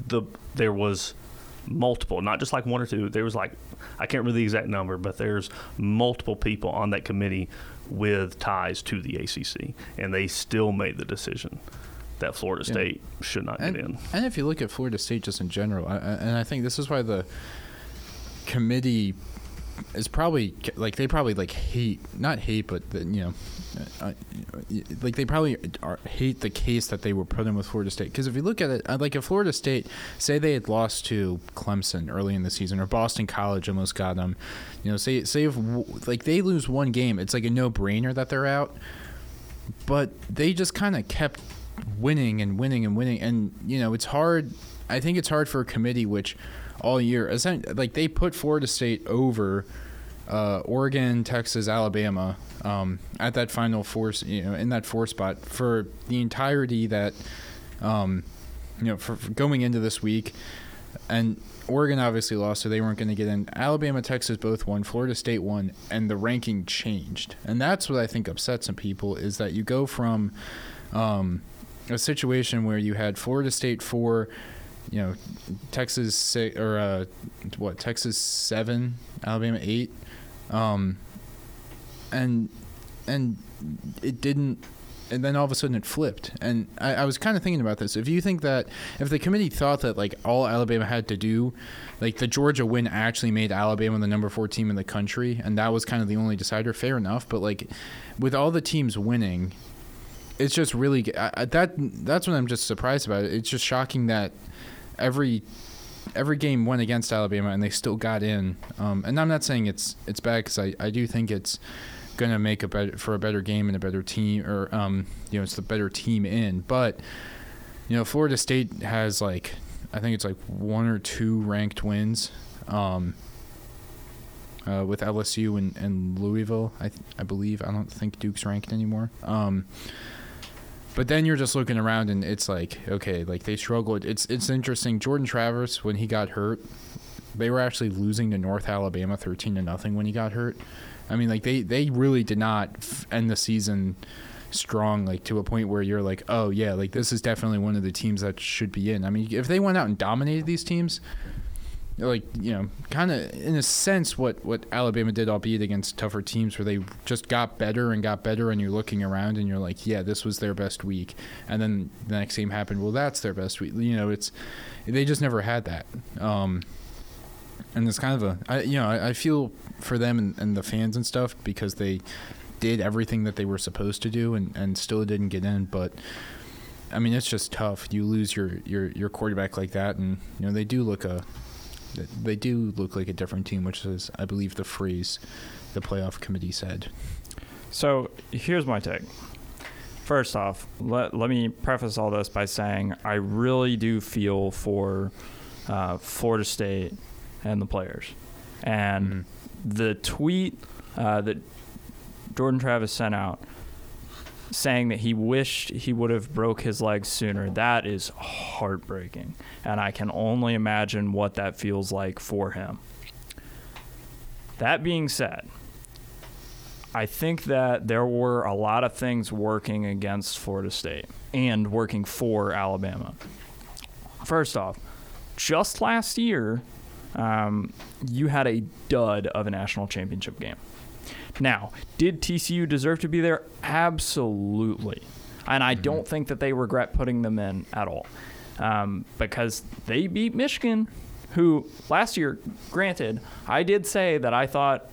the there was multiple, not just like one or two. There was like I can't remember the exact number, but there's multiple people on that committee with ties to the ACC, and they still made the decision that Florida Yeah. State should not and, get in. and if you look at Florida State just in general, I- and I think this is why the committee is probably like they probably like hate not hate but the, you know uh, like they probably are, hate the case that they were put in with Florida State. Because if you look at it uh, like if Florida State say they had lost to Clemson early in the season or Boston College almost got them you know say say if like they lose one game it's like a no brainer that they're out. But they just kind of kept winning and winning and winning. And you know it's hard i think it's hard for a committee which all year like they put florida state over uh, oregon texas alabama um, at that final four you know in that four spot for the entirety that um, you know for, for going into this week and Oregon obviously lost, so they weren't going to get in. Alabama, Texas both won. Florida State won, and the ranking changed. And that's what I think upset some people is that you go from um, a situation where you had Florida State four, you know, Texas six, or uh, what Texas seven, Alabama eight, um, and and it didn't and then all of a sudden it flipped. And I, I was kind of thinking about this. If you think that, if the committee thought that like all Alabama had to do, like the Georgia win actually made Alabama the number four team in the country, and that was kind of the only decider, fair enough. But like, with all the teams winning, it's just really I, that. That's what I'm just surprised about. It's just shocking that every every game went against Alabama and they still got in. Um, and I'm not saying it's it's bad because I, I do think it's to make a better for a better game and a better team or um, you know it's the better team in. But you know Florida State has like I think it's like one or two ranked wins. Um, uh, with LSU and, and Louisville, I th- I believe I don't think Duke's ranked anymore. Um, but then you're just looking around and it's like, okay, like they struggled. It's it's interesting. Jordan Travis when he got hurt, they were actually losing to North Alabama 13 to nothing when he got hurt. I mean, like they they really did not end the season strong like to a point where you're like, "Oh yeah, like this is definitely one of the teams that should be in." I mean, if they went out and dominated these teams, like you know, kind of in a sense what what Alabama did, albeit against tougher teams, where they just got better and got better, and you're looking around and you're like, yeah, this was their best week, and then the next game happened. Well, that's their best week. You know, it's they just never had that. Um, and it's kind of a, I, you know, I, I feel for them and, and the fans and stuff because they did everything that they were supposed to do and, and still didn't get in. But I mean, it's just tough. You lose your, your, your quarterback like that, and you know they do look a they do look like a different team, which is, I believe, the phrase the playoff committee said. So here's my take. First off, let, let me preface all this by saying I really do feel for uh, Florida State and the players. And Mhm. the tweet uh, that Jordan Travis sent out, saying that he wished he would have broke his leg sooner. That is heartbreaking, and I can only imagine what that feels like for him. That being said, I think that there were a lot of things working against Florida State and working for Alabama. First off, just last year, um, you had a dud of a national championship game. Now, did TCU deserve to be there? Absolutely. And I don't think that they regret putting them in at all um, because they beat Michigan, who last year, granted, I did say that I thought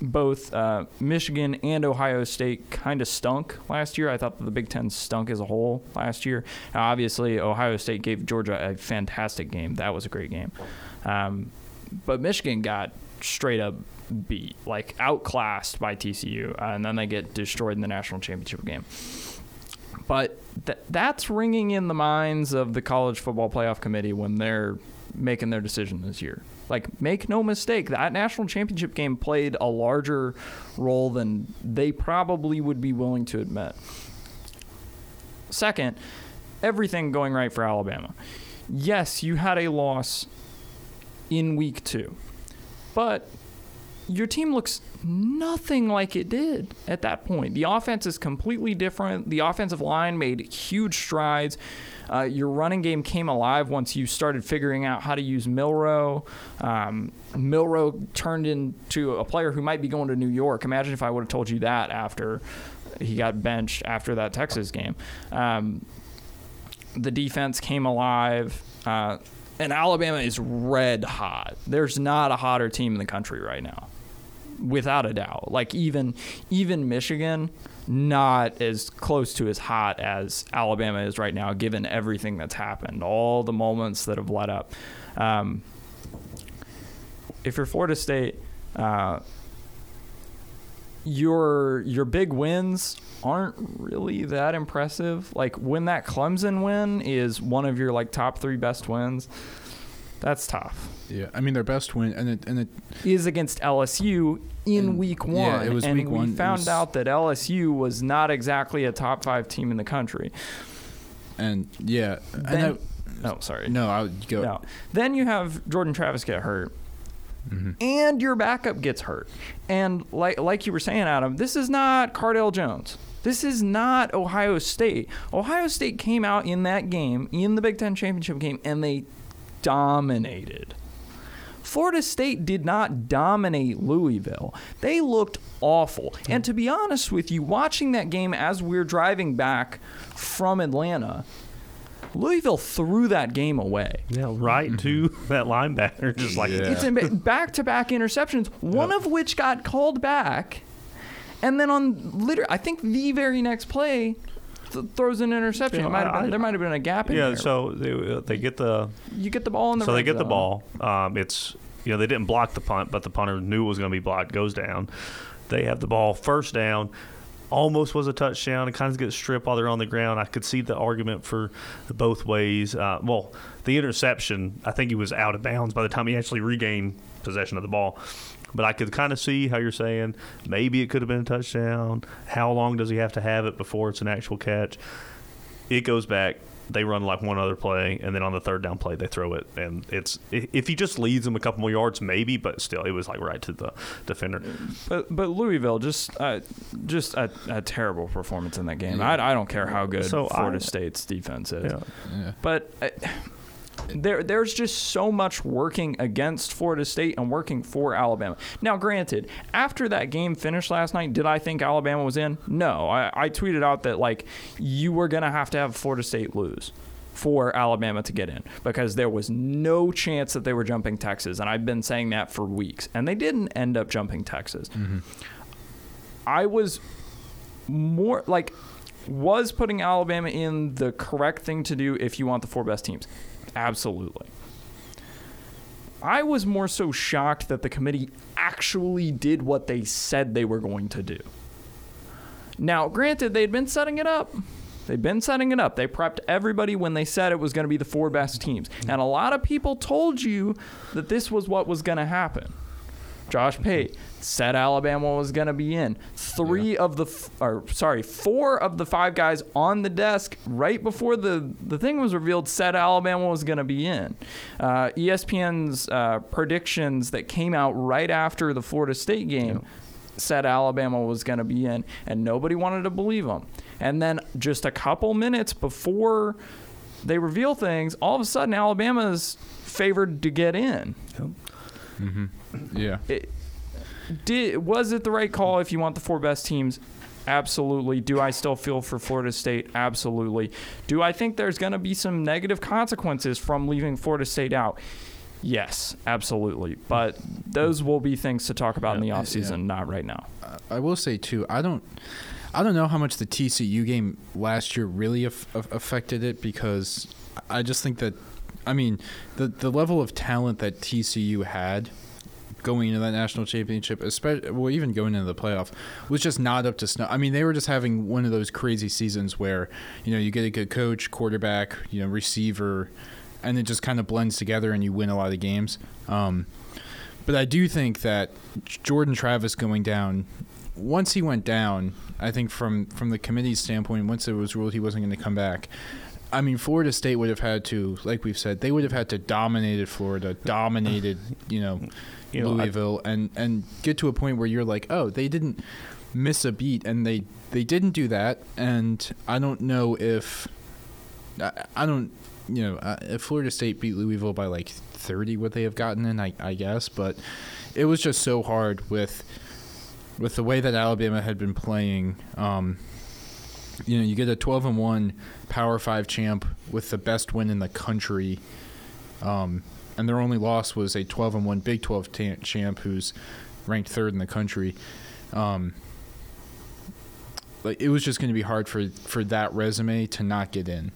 both uh, Michigan and Ohio State kind of stunk last year. I thought that the Big Ten stunk as a whole last year. Now, obviously, Ohio State gave Georgia a fantastic game. That was a great game. Um, but Michigan got straight up beat, like outclassed by TCU, uh, and then they get destroyed in the national championship game. But th- that's ringing in the minds of the college football playoff committee when they're making their decision this year. Like, make no mistake, that national championship game played a larger role than they probably would be willing to admit. Second, everything going right for Alabama. Yes, you had a loss in week two, but your team looks nothing like it did at that point. The offense is completely different. The offensive line made huge strides. Uh, your running game came alive once you started figuring out how to use Milroe. Um, Milroe turned into a player who might be going to New York. Imagine if I would have told you that after he got benched after that Texas game. Um, the defense came alive. Uh, and Alabama is red hot. There's not a hotter team in the country right now, without a doubt. Like even even Michigan, not as close to as hot as Alabama is right now, given everything that's happened, all the moments that have led up. Um, if you're Florida State, uh, your your big wins aren't really that impressive. Like when that Clemson win is one of your like top three best wins, that's tough. Yeah, I mean their best win, and it and it Is against LSU in And- week one, yeah, it was and week we one. It found was- out that LSU was not exactly a top five team in the country. and yeah, and Then, I, no, sorry, no, I would go. no. Then you have Jordan Travis get hurt, Mm-hmm. and your backup gets hurt. And like like you were saying, Adam, this is not Cardale Jones. This is not Ohio State. Ohio State came out in that game, in the Big Ten championship game, and they dominated. Florida State did not dominate Louisville. They looked awful. And to be honest with you, watching that game as we're driving back from Atlanta, Louisville threw that game away. Yeah, right to mm-hmm. (laughs) that linebacker, just like Yeah. It's in back to back interceptions, one of which got called back. And then on literally, I think the very next play th- throws an interception. Yeah, It might have I- been, there might have been a gap in yeah. there. So they uh, they get the you get the ball in the so they get the ball. Um, it's you know they didn't block the punt, but the punter knew it was going to be blocked. Goes down. They have the ball first down. Almost was a touchdown. It kind of gets stripped while they're on the ground. I could see the argument for both ways. Uh, well, the interception, I think he was out of bounds by the time he actually regained possession of the ball. But I could kind of see how you're saying maybe it could have been a touchdown. How long does he have to have it before it's an actual catch? It goes back. They run like one other play, and then on the third down play, they throw it, and it's if he just leads them a couple more yards, maybe, but still, it was like right to the defender. But but Louisville just uh, just a, a terrible performance in that game. I, I don't care how good So Florida I- State's defense is. Yeah. Yeah. But uh, there, there's just so much working against Florida State and working for Alabama. Now, granted, after that game finished last night, did I think Alabama was in? No. I, I tweeted out that like you were gonna have to have Florida State lose for Alabama to get in because there was no chance that they were jumping Texas, and I've been saying that for weeks, and they didn't end up jumping Texas. Mm-hmm. I was more like was putting Alabama in the correct thing to do if you want the four best teams. Absolutely. I was more so shocked that the committee actually did what they said they were going to do. Now, granted, they'd been setting it up. They'd been setting it up. They prepped everybody when they said it was going to be the four best teams. Mm-hmm. And a lot of people told you that this was what was going to happen. Josh Pate said Alabama was going to be in. Three Yeah. of the, f- or sorry, four of the five guys on the desk right before the, the thing was revealed said Alabama was going to be in. Uh, ESPN's uh, predictions that came out right after the Florida State game said Alabama was going to be in, and nobody wanted to believe them. And then just a couple minutes before they reveal things, all of a sudden Alabama's favored to get in. Yeah. It, did was it the right call if you want the four best teams? Absolutely. Do I still feel for Florida State? Absolutely. Do I think there's going to be some negative consequences from leaving Florida State out? Yes, absolutely. But those will be things to talk about in the Yeah. offseason, not right now. I will say too. I don't. I don't know how much the TCU game last year really af- affected it because I just think that, I mean, the the level of talent that TCU had going into that national championship, especially well, even going into the playoff, was just not up to snuff. I mean, they were just having one of those crazy seasons where you know you get a good coach, quarterback, you know, receiver, and it just kind of blends together and you win a lot of games. Um, but I do think that Jordan Travis going down, once he went down, I think from from the committee's standpoint, once it was ruled he wasn't going to come back, I mean, Florida State would have had to, like we've said, they would have had to dominated Florida, dominated, you know, You know, I- Louisville, and and get to a point where you're like, oh, they didn't miss a beat, and they they didn't do that, and I don't know if I, I don't, you know, uh, if Florida State beat Louisville by like 30, would they have gotten in? I, I guess, but it was just so hard with with the way that Alabama had been playing. Um, you know, you get a 12 and one Power Five champ with the best win in the country, um, and their only loss was a 12 and one Big 12 ta- champ who's ranked third in the country. Um, like it was just going to be hard for for that resume to not get in.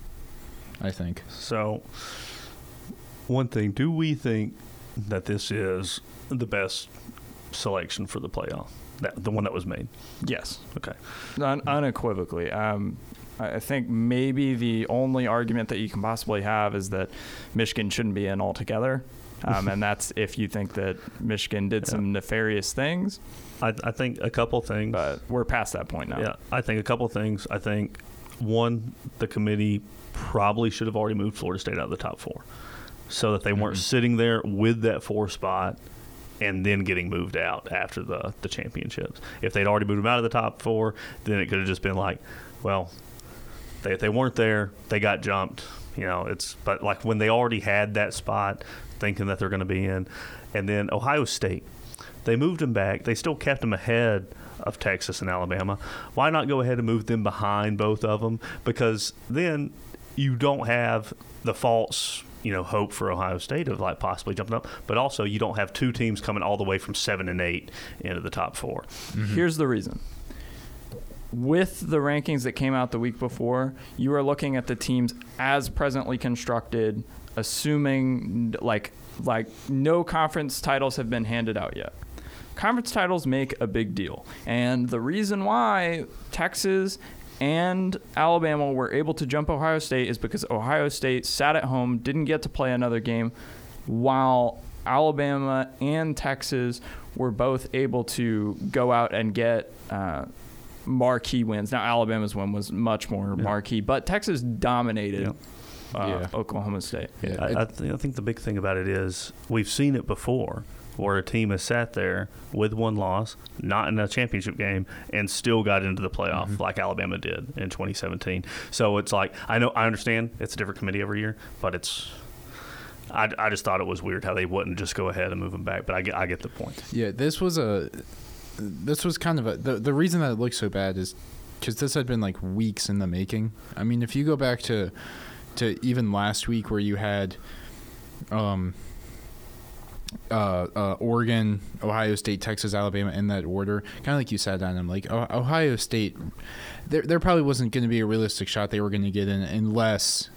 I think. So, one thing, do we think that this is the best selection for the playoff? That the one that was made. Yes. Okay. Un- unequivocally. Um, I think maybe the only argument that you can possibly have is that Michigan shouldn't be in altogether. Um, and that's (laughs) if you think that Michigan did Yeah. some nefarious things, I, I think a couple things. but we're past that point now. Yeah, I think a couple things. I think one, the committee probably should have already moved Florida State out of the top four, so that they weren't sitting there with that four spot and then getting moved out after the the championships. If they'd already moved them out of the top four, then it could have just been like, well, they they weren't there, they got jumped. You know, it's but like when they already had that spot, thinking that they're going to be in, and then Ohio State they moved them back. They still kept them ahead of Texas and Alabama. Why not go ahead and move them behind both of them? Because then you don't have the false, you know, hope for Ohio State of like possibly jumping up, but also you don't have two teams coming all the way from seven and eight into the top 4 mm-hmm. Here's the reason. With the rankings that came out the week before, you are looking at the teams as presently constructed, assuming like like no conference titles have been handed out yet. Conference titles make a big deal. And the reason why Texas and Alabama were able to jump Ohio State is because Ohio State sat at home, didn't get to play another game, while Alabama and Texas were both able to go out and get uh, marquee wins. Now, Alabama's win was much more marquee, but Texas dominated Yeah. uh, Yeah. Oklahoma State. Yeah, I, I, th- I think the big thing about it is we've seen it before where a team has sat there with one loss, not in a championship game, and still got into the playoff like Alabama did in 2017. So it's like I know I understand it's a different committee every year, but it's I, I just thought it was weird how they wouldn't just go ahead and move them back. But I get I get the point. Yeah, this was a this was kind of a the the reason that it looked so bad is because this had been like weeks in the making. I mean, if you go back to to even last week where you had um uh, uh, Oregon, Ohio State, Texas, Alabama in that order, kind of like you said, and I'm like, oh, Ohio State, there there probably wasn't going to be a realistic shot they were going to get in unless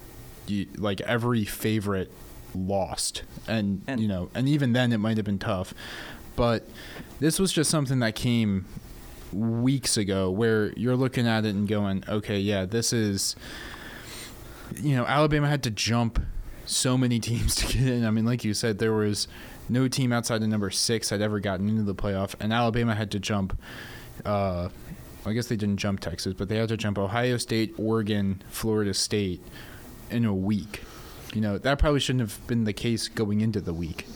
you, like every favorite lost, and, And- you know, and even then it might have been tough, but this was just something that came weeks ago where you're looking at it and going, okay, yeah, this is, you know, Alabama had to jump so many (laughs) teams to get in. I mean, like you said, there was no team outside of number six had ever gotten into the playoff, and Alabama had to jump. Uh, I guess they didn't jump Texas, but they had to jump Ohio State, Oregon, Florida State in a week. You know, that probably shouldn't have been the case going into the week.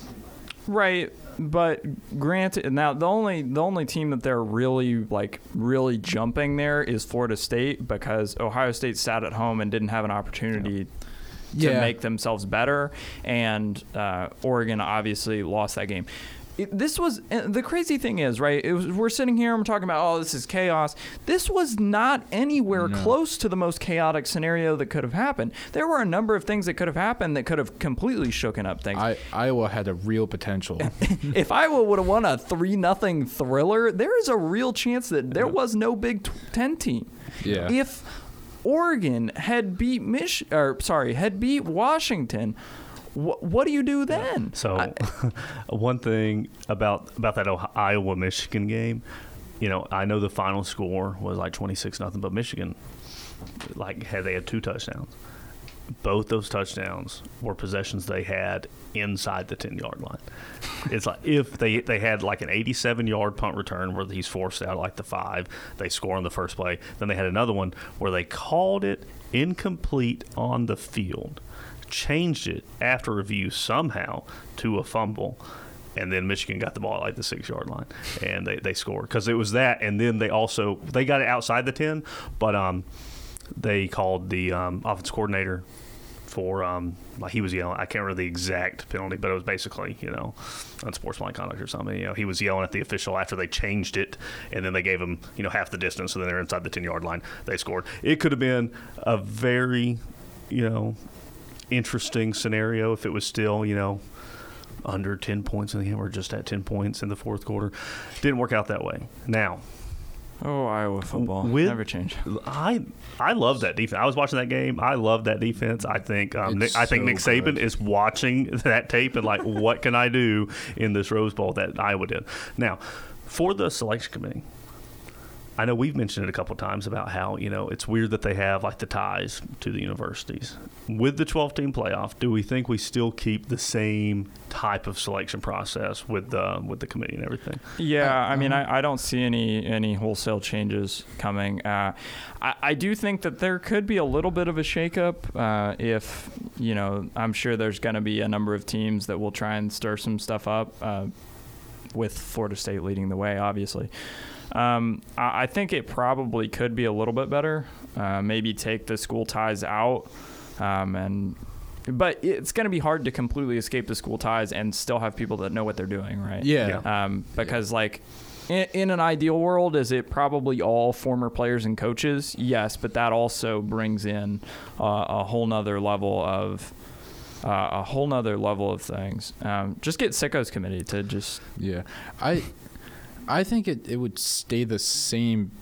Right, but granted, now the only the only team that they're really like really jumping there is Florida State because Ohio State sat at home and didn't have an opportunity to Yeah. make themselves better, and uh, Oregon obviously lost that game. It, this was the crazy thing is right. It was, we're sitting here and we're talking about oh this is chaos. This was not anywhere No. close to the most chaotic scenario that could have happened. There were a number of things that could have happened that could have completely shooken up things I, Iowa had a real potential. (laughs) if Iowa would have won a three nothing thriller, there is a real chance that there was no Big Ten team. Yeah. If Oregon had beat Mich, or sorry, had beat Washington, wh- what do you do then? So, I- (laughs) one thing about about that Iowa Michigan game, you know, I know the final score was like twenty six nothing, but Michigan, like, had they had two touchdowns. Both those touchdowns were possessions they had inside the ten yard line. It's like if they they had like an eighty seven yard punt return where he's forced out like the five, they score on the first play. Then they had another one where they called it incomplete on the field changed it after review somehow to a fumble. And then Michigan got the ball at like the six yard line, and they, they scored because it was that. And then they also they got it outside the ten, but um, they called the um, offense coordinator for um, like he was yelling. I can't remember the exact penalty, but it was basically you know unsportsmanlike conduct or something. You know, he was yelling at the official after they changed it, and then they gave him you know half the distance, so then they're inside the ten yard line. They scored. It could have been a very you know interesting scenario if it was still, you know, under 10 points in the game or just at 10 points in the fourth quarter. Didn't work out that way. Now, oh, Iowa football With- never change. I I love that defense. I was watching that game. I love that defense. I think um, Nick, It's I think so Nick Saban good. is watching (laughs) that tape and like, what can I do in this Rose Bowl that Iowa did? Now, for the selection committee, I know we've mentioned it a couple times about how you know it's weird that they have like the ties to the universities. With the 12 team playoff, do we think we still keep the same type of selection process with the with the committee and everything? Yeah, I mean, uh-huh. I, I don't see any any wholesale changes coming. Uh, I, I do think that there could be a little bit of a shakeup uh, if you know. I'm sure there's going to be a number of teams that will try and stir some stuff up, uh, with Florida State leading the way, obviously. Um, I, I think it probably could be a little bit better. Uh, maybe take the school ties out, um, and but it's going to be hard to completely escape the school ties and still have people that know what they're doing, right? Yeah. um, because like in, in an ideal world is it probably all former players and coaches yes but that also brings in uh, a whole nother level of uh, a whole nother level of things um, just get sickos committee to just Yeah, I I think it, it would stay the same,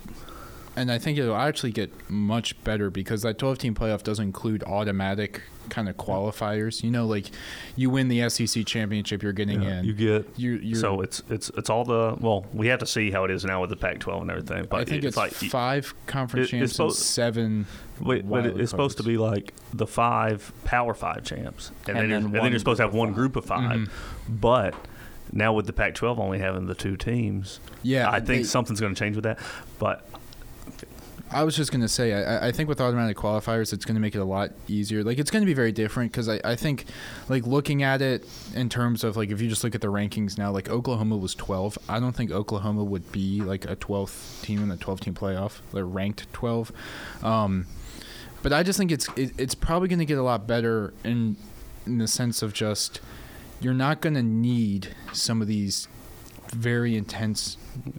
and I think it'll actually get much better because that 12 team playoff does include automatic kind of qualifiers. You know, like you win the SEC championship, you're getting Yeah, in. you get you you're, so it's it's it's all the well we have to see how it is now with the Pac-12 and everything. But I think it's, like five conference it- it's champs and supposed- seven. Wait, but wild it's supposed to be like the five Power Five champs, and, And then, then you're, and then you're supposed to have one five. group of 5 Mhm. But now with the Pac-12 only having the two teams, Yeah, I think they- something's going to change with that. But I was just gonna say, I, I think with automatic qualifiers, it's gonna make it a lot easier. Like it's gonna be very different because I, I think, like looking at it in terms of like if you just look at the rankings now, like Oklahoma was 12. I don't think Oklahoma would be like a 12th team in the 12 team playoff. They're ranked 12. Um, but I just think it's it, it's probably gonna get a lot better in in the sense of just you're not gonna need some of these very intense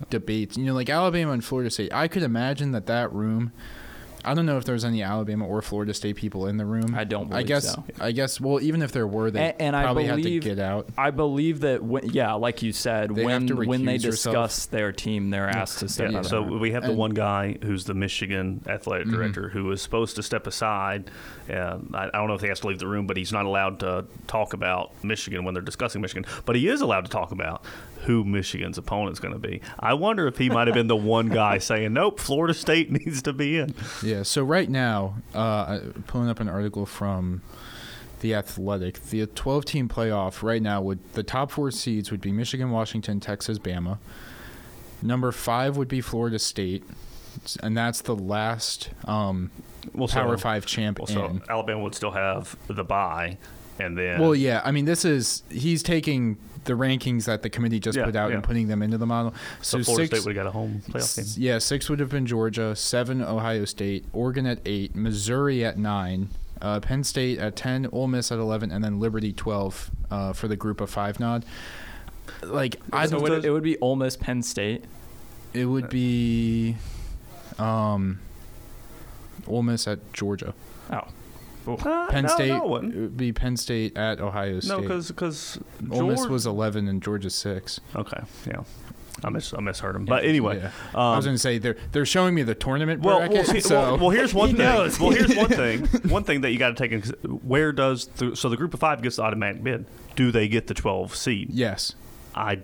debates. You know, like Alabama and Florida State. I could imagine that that room. I don't know if there's any Alabama or Florida State people in the room. I don't I guess. so. I guess. Well, even if there were, they And- and I probably had to believe- get out. I believe that when, yeah, like you said, They when when they recuse yourself. discuss their team, they're asked to step yeah, out. so room. we have the And- one guy who's the Michigan athletic Mhm. director who is supposed to step aside. Uh, I, I don't know if he has to leave the room, but he's not allowed to talk about Michigan when they're discussing Michigan. But he is allowed to talk about who Michigan's opponent's going to be. I wonder if he might have been the one guy (laughs) saying, "Nope, Florida State (laughs) needs to be in." Yeah. So right now, uh, pulling up an article from the Athletic, the 12 team playoff right now would the top four seeds would be Michigan, Washington, Texas, Bama. Number five would be Florida State, and that's the last um, Well, so- Power Five champ Well, so. Alabama would still have the bye, and then Well, yeah. I mean, this is he's taking the rankings that the committee just Yeah, put out yeah. and putting them into the model. so, So, Florida six, State would have got a home playoff game. s- yeah, six would have been Georgia, seven Ohio State, Oregon at eight, Missouri at nine, uh, Penn State at ten, Ole Miss at eleven, and then Liberty twelve uh, for the group of five nod. Like I, so would it, it would be Ole Miss, Penn State. it would be, um, Ole Miss at Georgia. Oh, Uh, Penn no, State No, it wouldn't. be Penn State at Ohio State. No, because because Ole Miss was eleven and Georgia six. okay. Yeah, I miss I misheard him. But anyway, Yeah. um, I was going to say they're they're showing me the tournament well, bracket. well, see- so well, well, here's one (laughs) He thing. knows. Well, here's one (laughs) thing. One thing that you got to take in. Where does the, so the group of five gets the automatic bid? Do they get the 12 seed? yes, I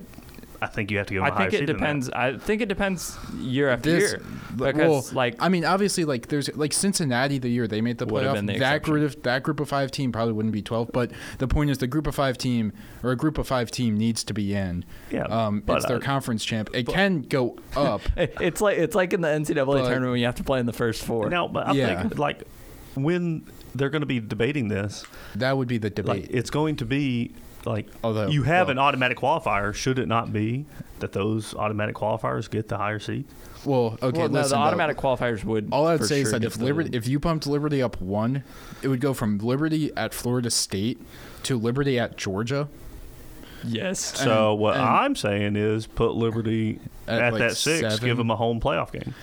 I think you have to give them I a higher think it seed than that. depends. I think it depends year after this year well, like I mean, obviously, like there's like Cincinnati the year they made the playoff. been the that exception. group of that group of five team probably wouldn't be twelve. But the point is, the group of five team or a group of five team needs to be in. Yeah, um, but, it's their uh, conference champ. It can go up. (laughs) it's like it's like in the NCAA But- tournament when you have to play in the first four. No, but I Yeah. think like when they're going to be debating this, that would be the like debate. it's going to be like Although, you have well- an automatic qualifier. Should it not be that those automatic qualifiers get the higher seed? well, okay. well, no, listen, the though. automatic qualifiers would. All I'd for say is that get if the- Liberty, if you pumped Liberty up one, it would go from Liberty at Florida State to Liberty at Georgia. yes, So And- what and- I'm saying is put Liberty At, at, like, that six, seven. give them a home playoff game.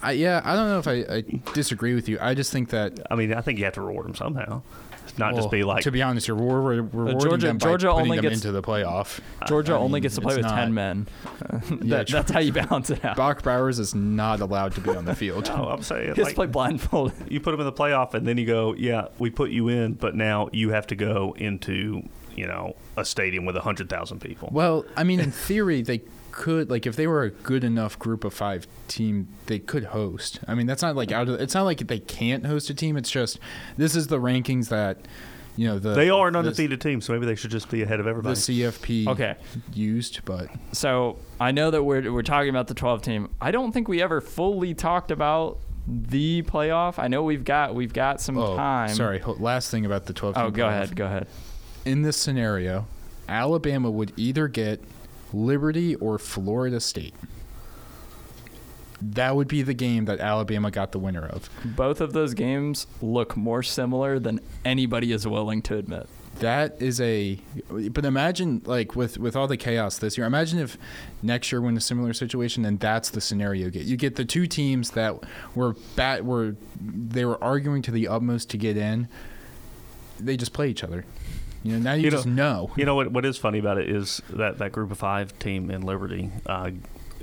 I, yeah, I don't know if I, I disagree with you. I just think that I mean, I think you have to reward them somehow, not well, just be like to be honest, you're reward, rewarding Georgia- them by Georgia putting only them gets- into the playoff. Georgia I only gets to play with not- ten men. (laughs) Yeah, that's how you balance it out. Brock Bowers is not allowed to be on the field. (laughs) No, I'm saying He has like, to play blindfolded. (laughs) you put them in the playoff, and then you go, yeah, we put you in, but now you have to go into you know a stadium with hundred thousand people. Well, I mean, in theory, they could like if they were a good enough group of five team, they could host. I mean, that's not like out of. It's not like they can't host a team. It's just this is the rankings that you know the they are an the- undefeated team, so maybe they should just be ahead of everybody. The. CFP Okay, used, but so I know that we're we're talking about the 12 team. I don't think we ever fully talked about the playoff. I know we've got we've got some oh, time. sorry. Last thing about the twelve. Oh, team go playoff. ahead. Go ahead. In this scenario, Alabama would either get Liberty or Florida State. That would be the game that Alabama got the winner of. Both of those games look more similar than anybody is willing to admit. That is a, but imagine like with with all the chaos this year. Imagine if next year we're in a similar situation, and that's the scenario you get. You get the two teams that were bat were they were arguing to the utmost to get in. They just play each other. You know now you, You know- just know. You know what? What is funny about it is that that group of five team in Liberty uh,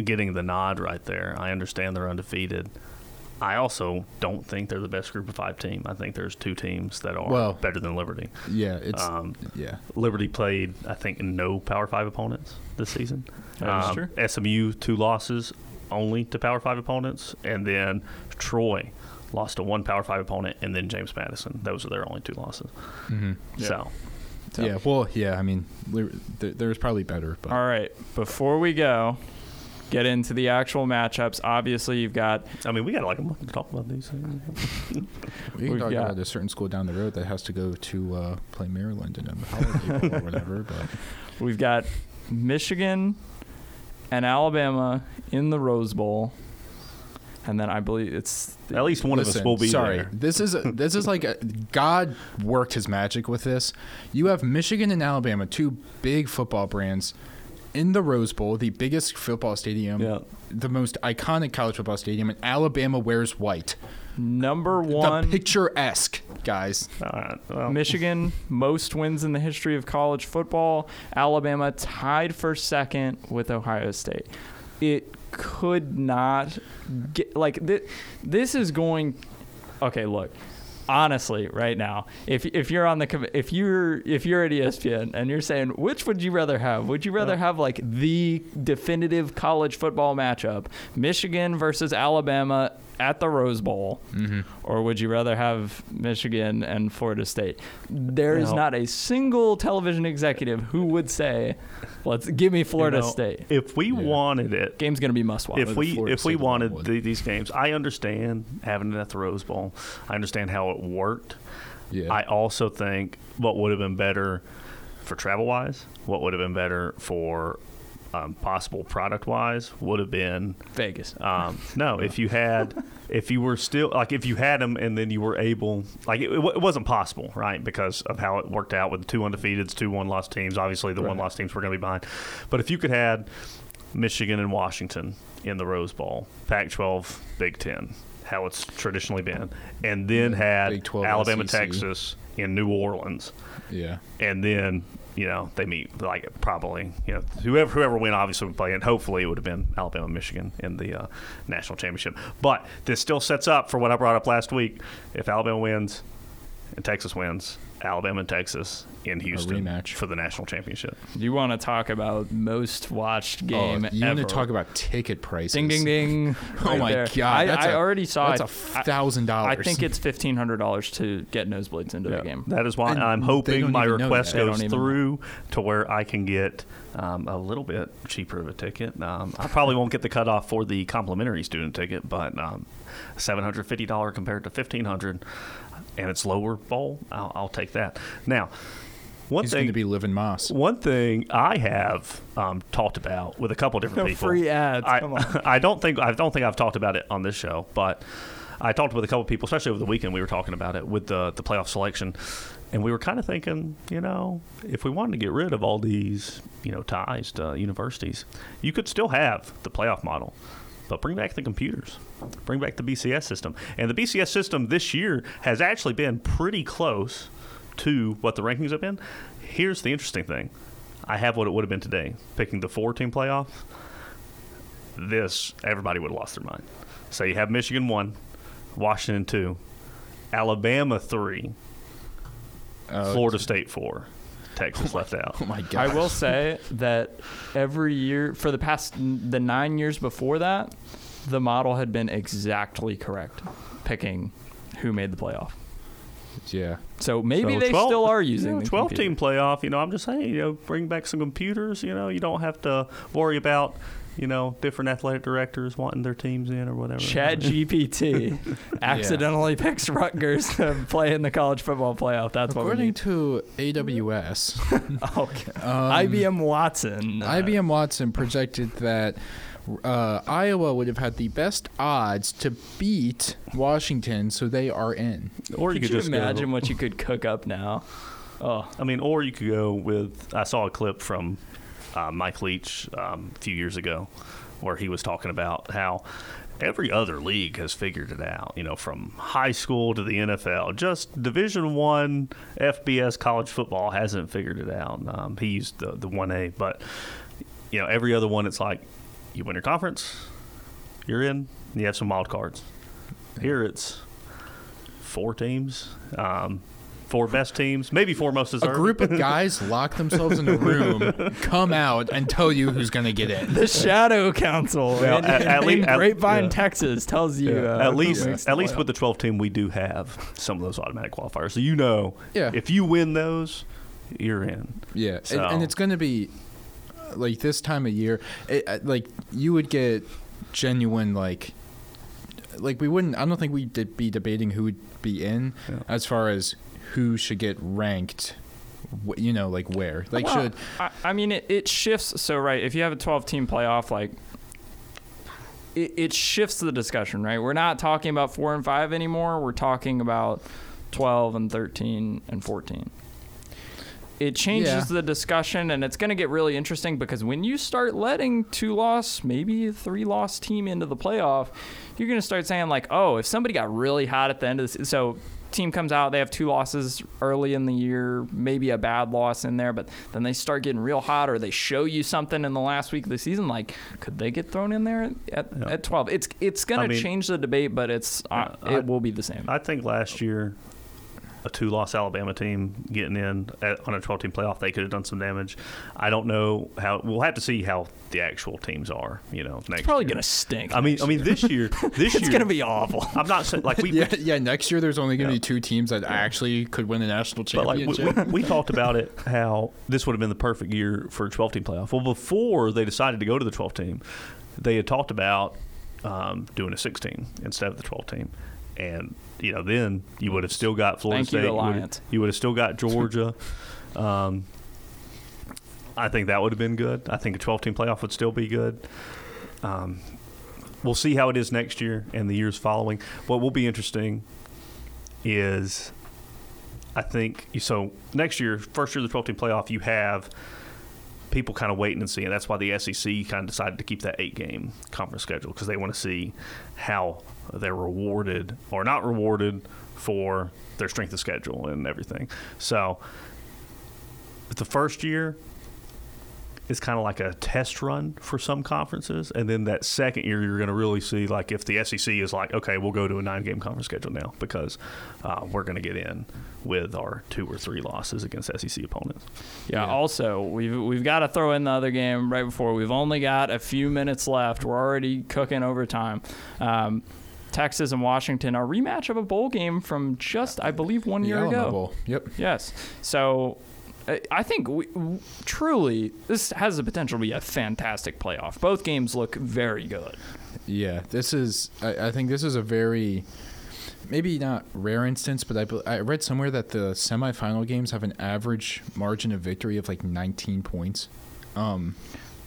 getting the nod right there. I understand they're undefeated. I also don't think they're the best group of five team. I think there's two teams that are Well- better than Liberty. Yeah, it's Um, yeah. Liberty played, I think, no Power Five opponents this season. That is Um, true. SMU two losses only to Power Five opponents, and then Troy lost to one Power Five opponent, and then James Madison. Those are their only two losses. hmm Yeah. So So- Yeah, well, yeah. I mean, there, there's probably better, but All right. Before we go, get into the actual matchups. Obviously, you've got I mean, we got like a month to talk about these things. (laughs) we can we've talk got- about a certain school down the road that has to go to uh, play Maryland in a holiday (laughs) or whatever. But we've got Michigan and Alabama in the Rose Bowl, and then I believe it's At least one of us will be sorry. there. This is a, this is like a, God worked his magic with this. You have Michigan and Alabama, two big football brands, in the Rose Bowl, the biggest football stadium, Yeah. the most iconic college football stadium, and Alabama wears white. number The one. picturesque guys. All right. Well, Michigan, most wins in the history of college football. Alabama tied for second with Ohio State. It could not get like th- this is going. Okay, look, honestly, right now, if if you're on the if you're if you're at ESPN and you're saying which would you rather have? Would you rather have like the definitive college football matchup, Michigan versus Alabama at the Rose Bowl, Mm-hmm. or would you rather have Michigan and Florida State? There is Now- not a single television executive who would say, "Let's give me Florida You know, State." If we Yeah. wanted it, Game's gonna be must watch. if we if we State wanted the, these games, I understand having it at the Rose Bowl. I understand how it worked. Yeah. I also think what would have been better for travel wise, what would have been better for um, possible product wise, would have been Vegas. um, no, if you had, (laughs) if you were still like if you had them and then you were able, like it, it wasn't possible, right? Because of how it worked out with the two undefeateds, two one loss teams. Obviously, the one Right. loss teams were going to be behind. But if you could had Michigan and Washington in the Rose Bowl, Pac-12, Big Ten, how it's traditionally been, and then had 12 Alabama, SEC. Texas in New Orleans yeah. and then you know they meet like probably you know whoever whoever win obviously would play and hopefully it would have been Alabama Michigan in the uh, national championship but this still sets up for what I brought up last week if Alabama wins and Texas wins Alabama and Texas in Houston rematch. for the national championship You want to talk about most watched game oh, you ever? want to talk about ticket prices? ding ding ding. (laughs) Oh my there. god! I, that's I a- already saw That's it. a I- thousand dollars. I think it's fifteen hundred dollars to get nosebleeds into the game. that is why And I'm hoping my request goes even through to where I can get um, a little bit cheaper of a ticket. Um, I probably won't get the cutoff for the complimentary student ticket, but um, seven hundred fifty dollar compared to fifteen hundred, and it's lower bowl. I'll, I'll take that. Now, one He's thing going to be living Moss. one thing I have um, talked about with a couple different people. Free ads. I, Come on. (laughs) I don't think I don't think I've talked about it on this show, but I talked with a couple people, especially over the weekend. We were talking about it with the the playoff selection, and we were kind of thinking, you know, if we wanted to get rid of all these, you know, ties to universities, you could still have the playoff model. But bring back the computers. Bring back the BCS system. And the BCS system this year has actually been pretty close to what the rankings have been. Here's the interesting thing. I have what it would have been today. Picking the four team playoff, this, everybody would have lost their mind. So you have Michigan one, Washington two, Alabama three, Uh, Florida State four, Texas left out. (laughs) Oh my god! I will say that every year for the past the nine years before that, the model had been exactly correct, picking who made the playoff. Yeah. So maybe So they 12 still are you using know, the 12 computer. team playoff. You know, I'm just saying, you know, bring back some computers. You know, you don't have to worry about, you know, different athletic directors wanting their teams in or whatever. Chat (laughs) GPT (laughs) accidentally picks Rutgers to play in the college football playoff. That's what According to AWS, (laughs) Okay. um, IBM Watson. uh, IBM Watson projected that uh, Iowa would have had the best odds to beat Washington, so they are in. Or you could could you just imagine go, what you could cook up now? Oh, I mean, or you could go with. I saw a clip from uh, Mike Leach um, a few years ago where he was talking about how every other league has figured it out. You know, from high school to the NFL, just Division One FBS college football hasn't figured it out. Um, he used the the one A, but you know, every other one, it's like you win your conference, you're in, you have some wild cards. Here it's four teams. Um, Four best teams, maybe four most deserving. A group of (laughs) guys lock themselves in a room, come out, and tell you who's going to get in. the Shadow Council Well, in, at- at in lea- at- Grapevine, yeah. Texas, tells you uh, at least makes the at least playoff. with the 12 team we do have some of those automatic qualifiers so you know Yeah. if you win those you're in Yeah, and, So- and it's going to be uh, like this time of year. It, uh, like you would get genuine like, like we wouldn't. I don't think we'd be debating who would be in Yeah. as far as who should get ranked. You know, like where, like Well, should I, I mean, it, it shifts. So, right, if you have a 12 team playoff, like, it, it shifts the discussion, right? We're not talking about four and five anymore. We're talking about 12 and 13 and 14. It changes Yeah. the discussion, and it's going to get really interesting because when you start letting two loss, maybe three loss team into the playoff, you're going to start saying, like, oh, if somebody got really hot at the end of the so team comes out, they have two losses early in the year, maybe a bad loss in there, but then they start getting real hot or they show you something in the last week of the season, like could they get thrown in there at, at 12? It's it's going I to change the debate, but it's uh, I- it will be the same. i think last year a two-loss Alabama team getting in at, on a 12-team playoff, they could have done some damage. I don't know how. We'll have to see how the actual teams are. You know, next. It's probably year. gonna stink. I mean, next I mean, year. this year, this (laughs) it's year, gonna be awful. I'm not saying like we. yeah, yeah. Next year, there's only going to Yeah. be two teams that actually could win the national But like we, championship. we, we talked about it, how this would have been the perfect year for a 12 team playoff. Well, before they decided to go to the 12 team, they had talked about um, doing a 16 instead of the 12 team, and you know then you would have still got Florida Thank you, State. would have- Alliance. you would have still got Georgia. (laughs) um, I think that would have been good. I think a 12 team playoff would still be good. Um, we'll see how it is next year and the years following. What will be interesting is I think so. Next year, first year of the 12 team playoff, you have people kind of waiting and seeing. That's why the SEC kind of decided to keep that eight game conference schedule because they want to see how they're rewarded or not rewarded for their strength of schedule and everything. So the first year is kind of like a test run for some conferences, and then that second year you're going to really see like if the SEC is like, okay, we'll go to a nine game conference schedule now because uh, we're going to get in with our two or three losses against SEC opponents. Yeah, Yeah. Also, we've we've got to throw in the other game right before. We've only got a few minutes left. We're already cooking overtime. Um, Texas and Washington, a rematch of a bowl game from just, I believe, one The year Alamo ago. Bowl. Yep. Yes. So I- I think we, truly this has the potential to be a fantastic playoff. Both games look very good. Yeah, this is. I, I think this is a very, maybe not rare instance, but I, I read somewhere that the semifinal games have an average margin of victory of like 19 points. Um,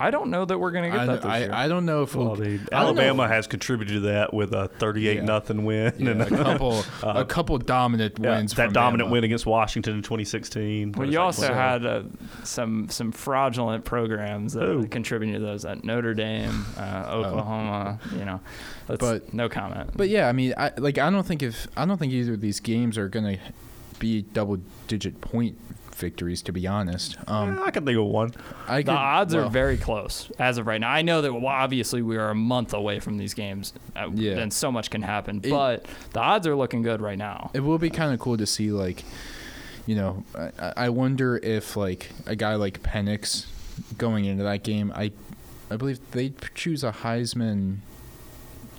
I don't know that we're going to get I, that this year. I, I don't know if Well, we'll, I mean, I don't know. Alabama has contributed to that with a 38 Yeah. nothing win. Yeah, and a couple, (laughs) a couple dominant yeah, wins. that from dominant Bama. win against Washington in 2016. Well, you also So- had uh, some some fraudulent programs that Who? contributed to those at Notre Dame, uh, Oklahoma. You know, that's But- no comment. But yeah, I mean, I like. I don't think if I don't think either of these games are gonna be double-digit point victories. To be honest, um, Eh, I can think of one. I the could, odds are very close as of right now. I know that well, obviously we are a month away from these games, uh, Yeah. and so much can happen. It- but the odds are looking good right now. It will be kind of cool to see, like, you know, I, I wonder if like a guy like Penix going into that game, I, I believe they choose a Heisman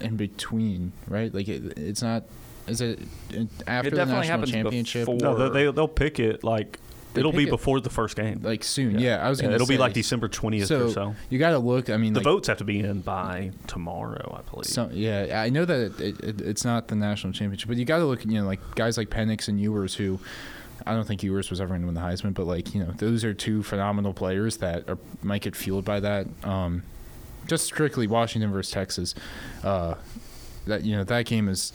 in between, right? Like it, it's not. Is it uh, after it the definitely national happens championship? before. No, they, they, they'll pick it like They it'll be before the first game. Like soon, yeah. I was Yeah, gonna. it'll be like December 20th So, or so. You got to look. I mean, The like, votes have to be in by tomorrow, I believe. So yeah, I know that it, it, it's not the national championship, but you got to look. You know, like guys like Penix and Ewers, who I don't think Ewers was ever going to win the Heisman, but like you know, those are two phenomenal players that are, might get fueled by that. Um, just strictly Washington versus Texas, uh, that you know that game is.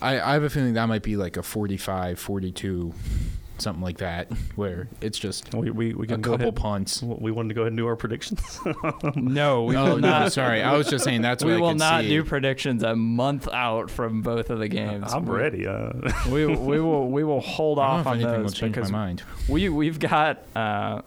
I, I have a feeling that might be like a 45, 42, something like that, (laughs) where it's just we, we, we a can go couple ahead. punts. We wanted to go ahead and do our predictions. (laughs) no, we oh will no, not. sorry, I was just saying that's what we I will not see. do predictions a month out from both of the games. I'm We- ready. Uh, (laughs) We, we will we will hold off if on anything will those change my because mind. we we've got uh,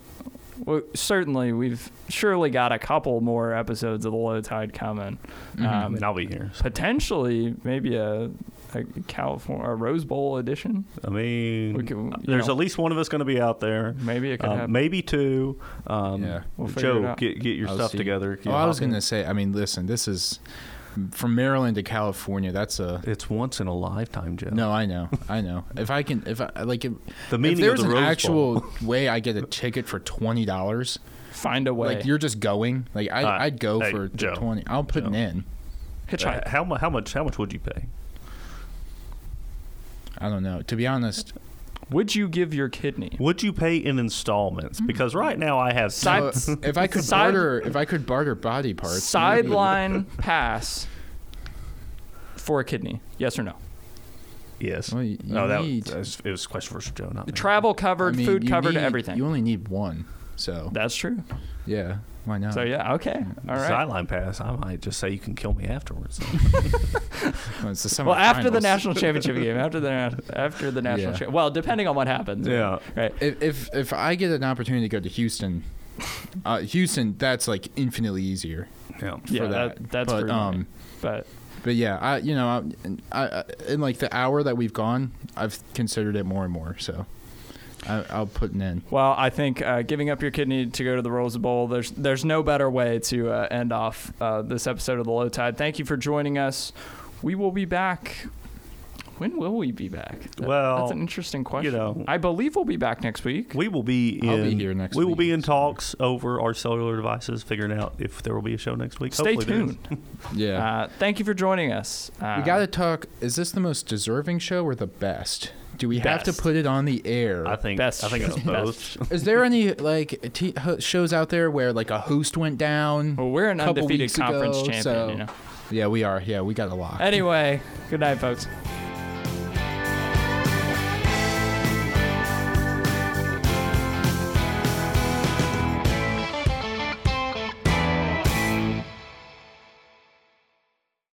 well, certainly we've surely got a couple more episodes of the low tide coming. Mhm. I Um, mean, I'll be here. potentially maybe a, a California a Rose Bowl edition. I mean, We can- there's know. at least one of us going to be out there. Maybe it could Um, happen. maybe two. Um, Yeah. We'll Joe, get get your I'll stuff see. together. Oh, I was going to say, I mean, listen, this is from Maryland to California. That's a It's once in a lifetime, Joe. no. I know, I know. (laughs) If I can, if I like, if, the if meaning there's of the an Rose actual Bowl. (laughs) way I get a ticket for twenty dollars, Find a way. like you're just going, like I, Uh, I'd go hey, for the Joe. twenty. I'll put an Joe. in. Hitchhike. Uh, how mu- how much how much would you pay? I don't know. To be honest, Would you give your kidney? Would you pay in installments? Because right now I have Side- uh, if I could (laughs) Side- barter, if I could barter body parts. Sideline (laughs) pass for a kidney? Yes or no? yes. Well, you- you no, that need- that was it was a question for Joe, not me. Travel I covered, mean, food covered, need- everything. You only need one, so That's true. Yeah. Why not? So yeah, okay, all right. Sideline pass. I might just say you can kill me afterwards. (laughs) Well, it's the Well, after the national championship (laughs) game, after the after the national, Yeah. cha- well, depending on what happens. Yeah. Right. if if if I get an opportunity to go to Houston, uh, Houston, that's like infinitely easier yeah. for Yeah, that. that- that's but for me. um, But but yeah, I you know I, I in like the hour that we've gone, I've considered it more and more. So I, I'll put an end. Well, I think uh, giving up your kidney to go to the Rose Bowl, there's there's no better way to uh, end off uh, this episode of the Low Tide. Thank you for joining us. We will be back. When will we be back? That- Well, that's an interesting question. You know- I believe we'll be back next week. We will be in. I'll be here next We will be in so- talks over our cellular devices, figuring out if there will be a show next week. Stay Hopefully tuned. (laughs) Yeah. Uh, thank you for joining us. Uh, we got to talk. Is this the most deserving show or the best? Do we have to put it on the air? I think. Best I think it's both. (laughs) Is there any like t- shows out there where like a host went down? Well, we're an undefeated conference ago, champion. so- You know. Yeah, we are. Yeah, we got a lot. Anyway, good night, folks.